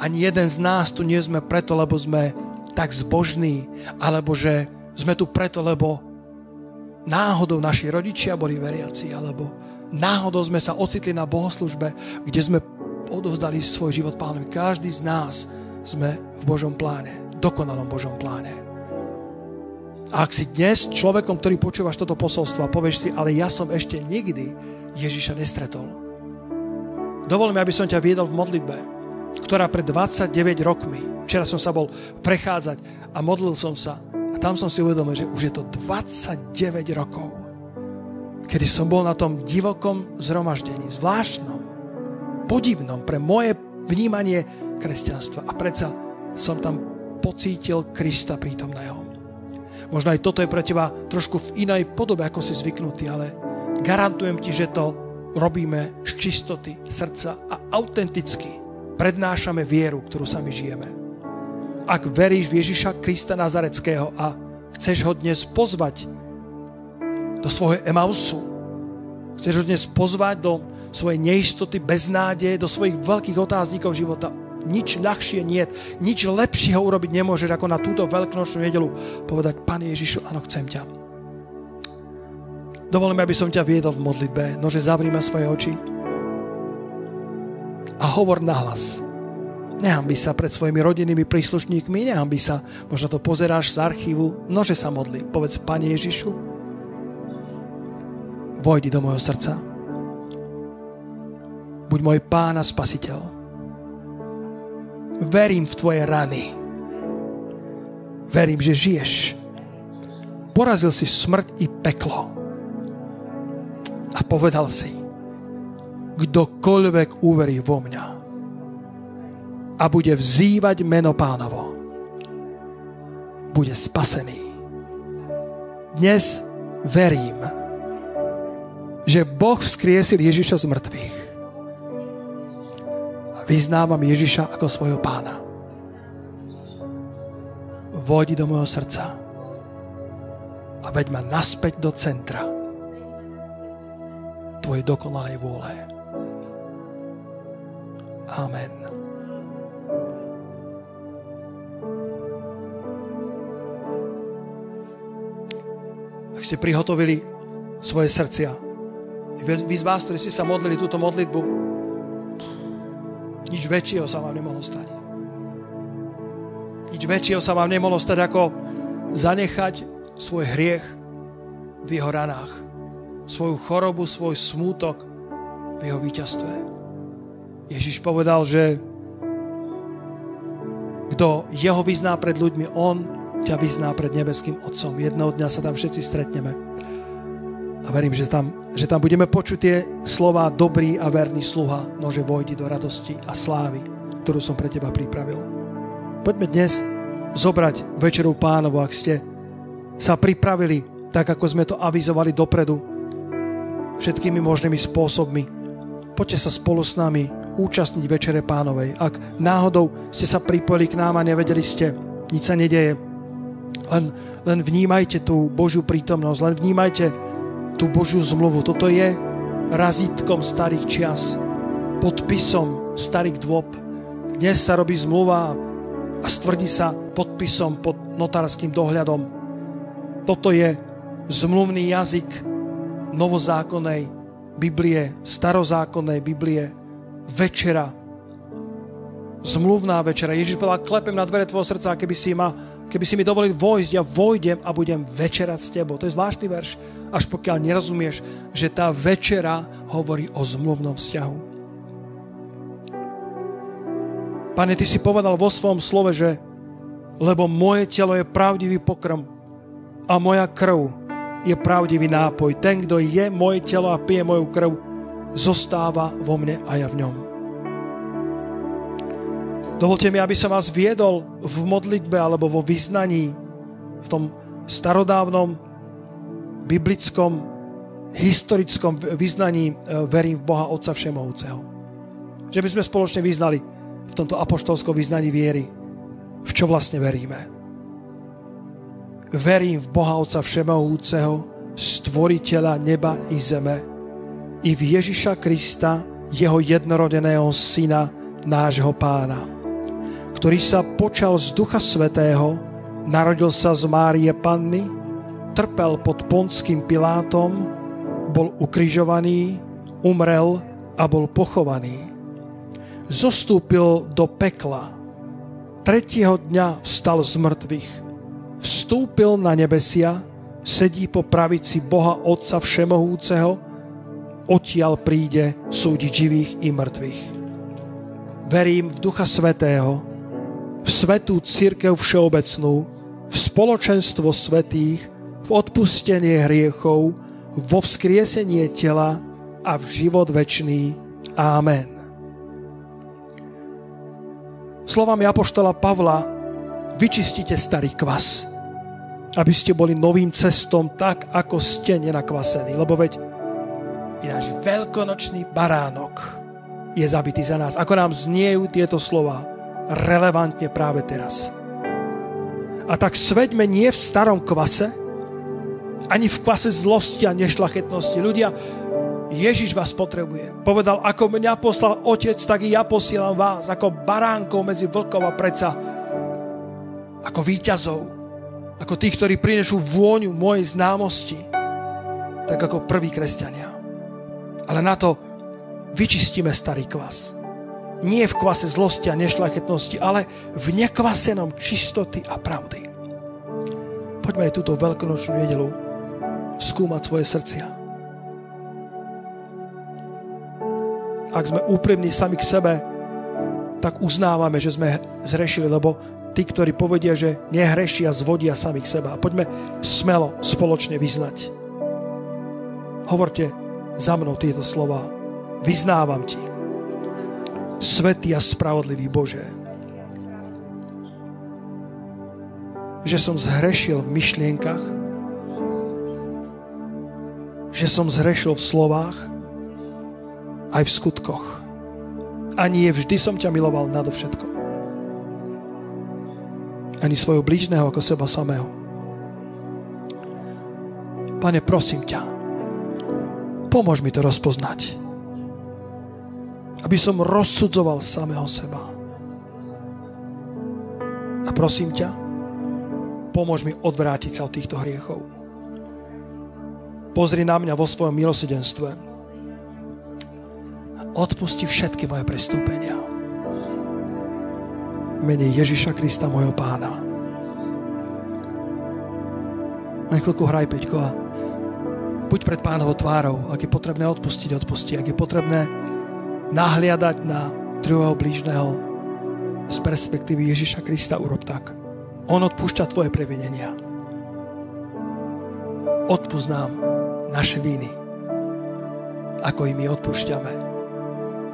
ani jeden z nás tu nie sme preto, lebo sme tak zbožní, alebo že sme tu preto, lebo náhodou naši rodičia boli veriaci, alebo náhodou sme sa ocitli na bohoslužbe, kde sme odovzdali svoj život pánovi. Každý z nás sme v Božom pláne, dokonalom Božom pláne. Ak si dnes človekom, ktorý počúvaš toto posolstvo a povieš si, ale ja som ešte nikdy Ježiša nestretol. Dovol mi, aby som ťa viedol v modlitbe ktorá pred 29 rokmi, včera som sa bol prechádzať a modlil som sa a tam som si uvedomil, že už je to 29 rokov, kedy som bol na tom divokom zhromaždení, zvláštnom, podivnom pre moje vnímanie kresťanstva. A predsa som tam pocítil Krista prítomného. Možno aj toto je pre teba trošku v inej podobe, ako si zvyknutý, ale garantujem ti, že to robíme z čistoty srdca a autenticky prednášame vieru, ktorú sami žijeme. Ak veríš v Ježiša Krista Nazareckého a chceš ho dnes pozvať do svojho Emausu, chceš ho dnes pozvať do svojej neistoty, beznádeje, do svojich veľkých otáznikov života, nič ľahšie nie, nič lepšieho urobiť nemôžeš, ako na túto veľkonočnú nedelu povedať, Pane Ježišu, áno, chcem ťa. Dovolím, aby som ťa viedol v modlitbe, nože zavrime svoje oči a hovor nahlas. Nehambi sa pred svojimi rodinnými príslušníkmi, nehambi sa, možno to pozeráš z archívu, nože sa modli. Povedz, Pane Ježišu, vojdi do môjho srdca. Buď môj pán a spasiteľ. Verím v tvoje rany. Verím, že žiješ. Porazil si smrť i peklo. A povedal si, kdokoľvek uverí vo mňa a bude vzývať meno pánovo, bude spasený. Dnes verím, že Boh vzkriesil Ježiša z mŕtvych. Vyznávam Ježiša ako svojho pána. Vojdi do môjho srdca a veď ma naspäť do centra tvojej dokonalej vôle. Amen. Ak ste prihotovili svoje srdcia, vy z vás, ktorí ste sa modlili túto modlitbu, nič väčšieho sa vám nemohlo stať. Nič väčšieho sa vám nemohlo stať, ako zanechať svoj hriech v jeho ranách. Svoju chorobu, svoj smútok v jeho víťazstve. Ježiš povedal, že kto jeho vyzná pred ľuďmi, on ťa vyzná pred nebeským Otcom. Jedného dňa sa tam všetci stretneme. A verím, že tam, že tam budeme počuť tie slova dobrý a verný sluha, nože vojdi do radosti a slávy, ktorú som pre teba pripravil. Poďme dnes zobrať večeru pánovu, ak ste sa pripravili, tak ako sme to avizovali dopredu, všetkými možnými spôsobmi. Poďte sa spolu s nami účastniť Večere Pánovej. Ak náhodou ste sa pripojili k nám a nevedeli ste, nič sa nedeje, len, len vnímajte tú Božiu prítomnosť, len vnímajte tú Božiu zmluvu. Toto je razítkom starých čias, podpisom starých dôb. Dnes sa robí zmluva a stvrdí sa podpisom pod notárským dohľadom. Toto je zmluvný jazyk novozákonnej Biblie, starozákonnej Biblie, večera, zmluvná večera. Ježiš povedal, klepem na dvere tvojho srdca, keby si, ma, keby si mi dovolil vojsť, ja vojdem a budem večerať s tebou. To je zvláštny verš, až pokiaľ nerozumieš, že tá večera hovorí o zmluvnom vzťahu. Pane, Ty si povedal vo svojom slove, že lebo moje telo je pravdivý pokrm a moja krv je pravdivý nápoj. Ten, kto je moje telo a pije moju krv, zostáva vo mne a ja v ňom. Dovolte mi, aby som vás viedol v modlitbe alebo vo vyznaní, v tom starodávnom biblickom, historickom vyznaní e, verím v Boha Otca Všemovúceho. Že by sme spoločne vyznali v tomto apoštolskom vyznaní viery, v čo vlastne veríme? Verím v Boha Otca Všemohúceho, stvoriteľa neba i zeme, i v Ježiša Krista, jeho jednorodeného syna, nášho pána, ktorý sa počal z Ducha Svetého, narodil sa z Márie Panny, trpel pod Ponským Pilátom, bol ukrižovaný, umrel a bol pochovaný. Zostúpil do pekla. Tretieho dňa vstal z mŕtvych vstúpil na nebesia, sedí po pravici Boha Otca Všemohúceho, odtiaľ príde súdiť živých i mŕtvych. Verím v Ducha Svetého, v svetú církev všeobecnú, v spoločenstvo svetých, v odpustenie hriechov, vo vzkriesenie tela a v život večný. Amen. Slovami Apoštola Pavla vyčistite starý kvas aby ste boli novým cestom tak, ako ste nenakvasení. Lebo veď náš veľkonočný baránok je zabitý za nás. Ako nám zniejú tieto slova relevantne práve teraz. A tak sveďme nie v starom kvase, ani v kvase zlosti a nešlachetnosti. Ľudia, Ježiš vás potrebuje. Povedal, ako mňa poslal Otec, tak i ja posielam vás, ako baránkov medzi vlkov a preca, ako víťazov ako tých, ktorí prinesú vôňu mojej známosti, tak ako prví kresťania. Ale na to vyčistíme starý kvas. Nie v kvase zlosti a nešlachetnosti, ale v nekvasenom čistoty a pravdy. Poďme aj túto veľkonočnú nedelu skúmať svoje srdcia. Ak sme úprimní sami k sebe, tak uznávame, že sme zrešili, lebo tí, ktorí povedia, že nehrešia, zvodia samých seba. A poďme smelo spoločne vyznať. Hovorte za mnou tieto slova. Vyznávam ti, svetý a spravodlivý Bože, že som zhrešil v myšlienkach, že som zhrešil v slovách, aj v skutkoch. A nie vždy som ťa miloval nadovšetko ani svojho blížneho ako seba samého. Pane, prosím ťa, pomôž mi to rozpoznať. Aby som rozsudzoval samého seba. A prosím ťa, pomôž mi odvrátiť sa od týchto hriechov. Pozri na mňa vo svojom milosedenstve. Odpusti všetky moje prestúpenia mene Ježiša Krista, mojho pána. Na chvíľku hraj, Peťko, a buď pred pánovou tvárou. Ak je potrebné odpustiť, odpusti. Ak je potrebné nahliadať na druhého blížneho z perspektívy Ježiša Krista, urob tak. On odpúšťa tvoje previnenia. Odpúsť nám naše viny, ako i my odpúšťame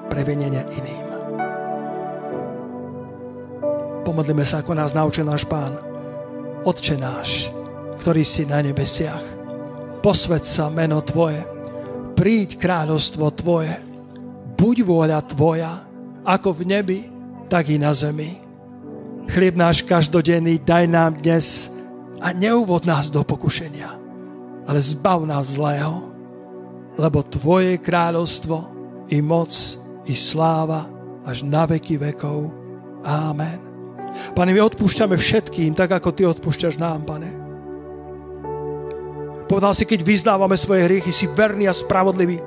previnenia iným. Pomodlíme sa, ako nás naučil náš Pán. Otče náš, ktorý si na nebesiach, posved sa meno Tvoje, príď kráľovstvo Tvoje, buď vôľa Tvoja, ako v nebi, tak i na zemi. Chlieb náš každodenný daj nám dnes a neuvod nás do pokušenia, ale zbav nás zlého, lebo Tvoje kráľovstvo i moc i sláva až na veky vekov. Amen. Pane, my odpúšťame všetkým, tak ako Ty odpúšťaš nám, Pane. Povedal si, keď vyznávame svoje hriechy, si verný a spravodlivý,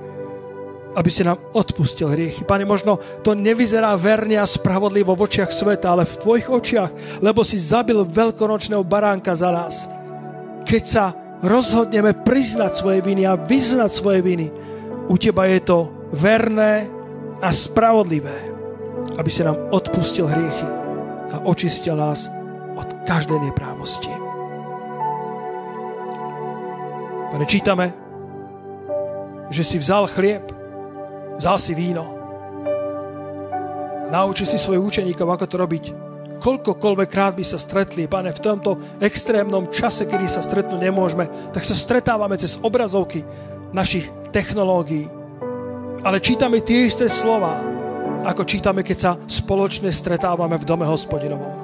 aby si nám odpustil hriechy. Pane, možno to nevyzerá verne a spravodlivo v očiach sveta, ale v tvojich očiach, lebo si zabil veľkonočného baránka za nás. Keď sa rozhodneme priznať svoje viny a vyznať svoje viny, u teba je to verné a spravodlivé, aby si nám odpustil hriechy a očistil nás od každej neprávosti. Pane, čítame, že si vzal chlieb Vzal si víno. Nauči si svojich učeníkov, ako to robiť. Koľkokoľvek krát by sa stretli, pane, v tomto extrémnom čase, kedy sa stretnúť nemôžeme, tak sa stretávame cez obrazovky našich technológií. Ale čítame tie isté slova, ako čítame, keď sa spoločne stretávame v dome hospodinovom.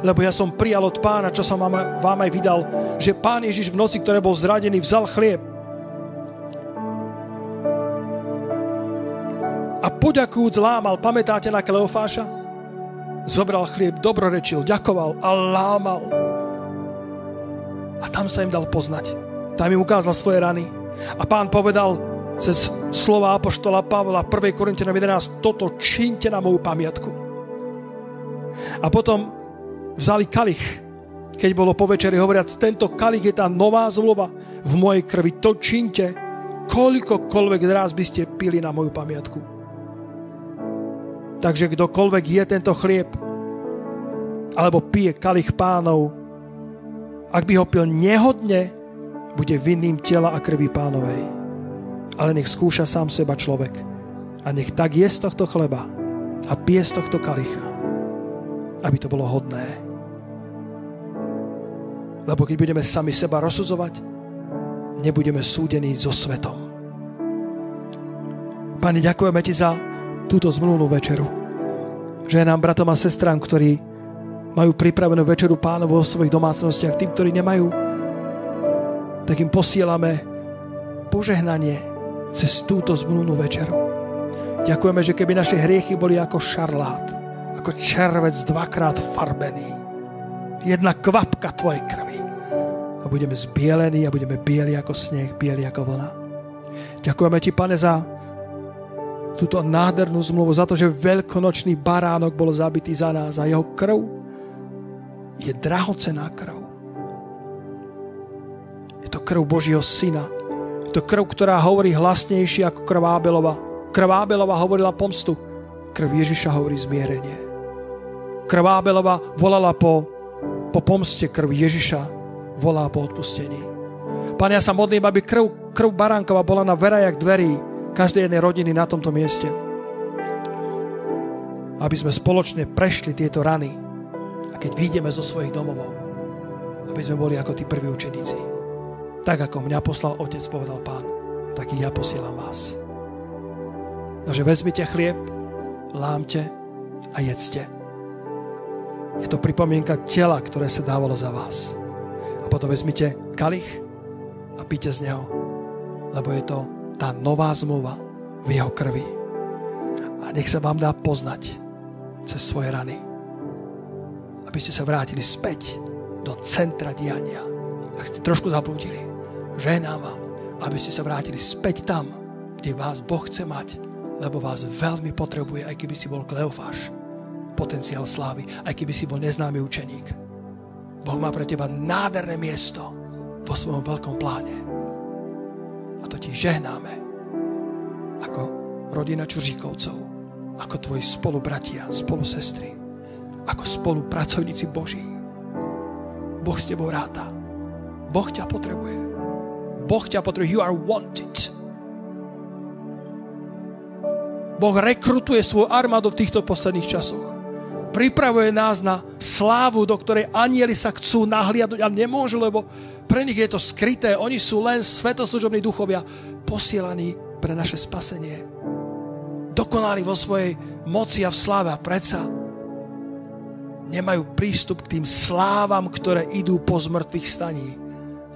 Lebo ja som prijal od pána, čo som vám, aj vydal, že pán Ježiš v noci, ktoré bol zradený, vzal chlieb, a poďakujúc lámal. Pamätáte na Kleofáša? Zobral chlieb, dobrorečil, ďakoval a lámal. A tam sa im dal poznať. Tam im ukázal svoje rany. A pán povedal cez slova Apoštola Pavla 1. Korintianom 11 toto činte na moju pamiatku. A potom vzali kalich, keď bolo po večeri hovoriac, tento kalich je tá nová zmluva v mojej krvi, to činte, koľkokoľvek raz by ste pili na moju pamiatku. Takže kdokoľvek je tento chlieb, alebo pije kalich pánov, ak by ho pil nehodne, bude vinným tela a krvi pánovej. Ale nech skúša sám seba človek a nech tak je z tohto chleba a pije z tohto kalicha, aby to bolo hodné. Lebo keď budeme sami seba rozsudzovať, nebudeme súdení so svetom. Pane, ďakujeme Ti za túto zmluvnú večeru. Že nám bratom a sestrám, ktorí majú pripravenú večeru pánovu vo svojich domácnostiach, tým, ktorí nemajú, tak im posielame požehnanie cez túto zmluvnú večeru. Ďakujeme, že keby naše hriechy boli ako šarlát, ako červec dvakrát farbený, jedna kvapka tvojej krvi a budeme zbielení a budeme bieli ako sneh, bieli ako vlna. Ďakujeme ti, pane, za túto nádhernú zmluvu, za to, že veľkonočný baránok bol zabitý za nás a jeho krv je drahocená krv. Je to krv Božího syna. Je to krv, ktorá hovorí hlasnejšie ako krv Ábelova. Krv Ábelova hovorila pomstu. Krv Ježiša hovorí zmierenie. Krv Ábelova volala po, po pomste, krv Ježiša volá po odpustení. Pane, ja sa modlím, aby krv, krv baránkova bola na verajak dverí, každej jednej rodiny na tomto mieste. Aby sme spoločne prešli tieto rany a keď vyjdeme zo svojich domovov, aby sme boli ako tí prví učeníci. Tak ako mňa poslal Otec, povedal Pán, tak i ja posielam vás. Takže vezmite chlieb, lámte a jedzte. Je to pripomienka tela, ktoré sa dávalo za vás. A potom vezmite kalich a píte z neho, lebo je to tá nová zmluva v jeho krvi. A nech sa vám dá poznať cez svoje rany. Aby ste sa vrátili späť do centra diania. Ak ste trošku zablúdili, žehnám vám, aby ste sa vrátili späť tam, kde vás Boh chce mať, lebo vás veľmi potrebuje, aj keby si bol Kleofáš, potenciál slávy, aj keby si bol neznámy učeník. Boh má pre teba nádherné miesto vo svojom veľkom pláne. A to ti žehnáme ako rodina Čuříkovcov, ako tvoji spolubratia, spolusestry, ako spolupracovníci Boží. Boh s tebou ráta. Boh ťa potrebuje. Boh ťa potrebuje. You are wanted. Boh rekrutuje svoju armádu v týchto posledných časoch. Pripravuje nás na slávu, do ktorej anieli sa chcú nahliadnúť, ale nemôžu, lebo pre nich je to skryté. Oni sú len svetoslužobní duchovia posielaní pre naše spasenie. Dokonali vo svojej moci a v sláve a predsa nemajú prístup k tým slávam, ktoré idú po zmrtvých staní.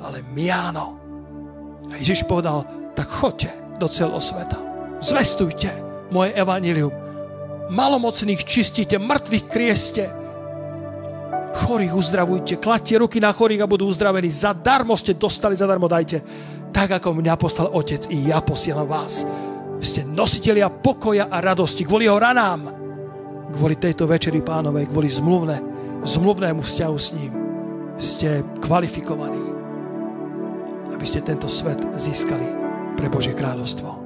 Ale my áno. A Ježiš povedal, tak choďte do celého sveta. Zvestujte moje evanílium. Malomocných čistíte, mŕtvych krieste, chorých uzdravujte, kladte ruky na chorých a budú uzdravení. Zadarmo ste dostali, zadarmo dajte. Tak ako mňa poslal Otec, i ja posielam vás. Ste nositelia pokoja a radosti kvôli jeho ranám, kvôli tejto večeri pánovej, kvôli zmluvne, zmluvnému vzťahu s ním. Ste kvalifikovaní, aby ste tento svet získali pre Božie kráľovstvo.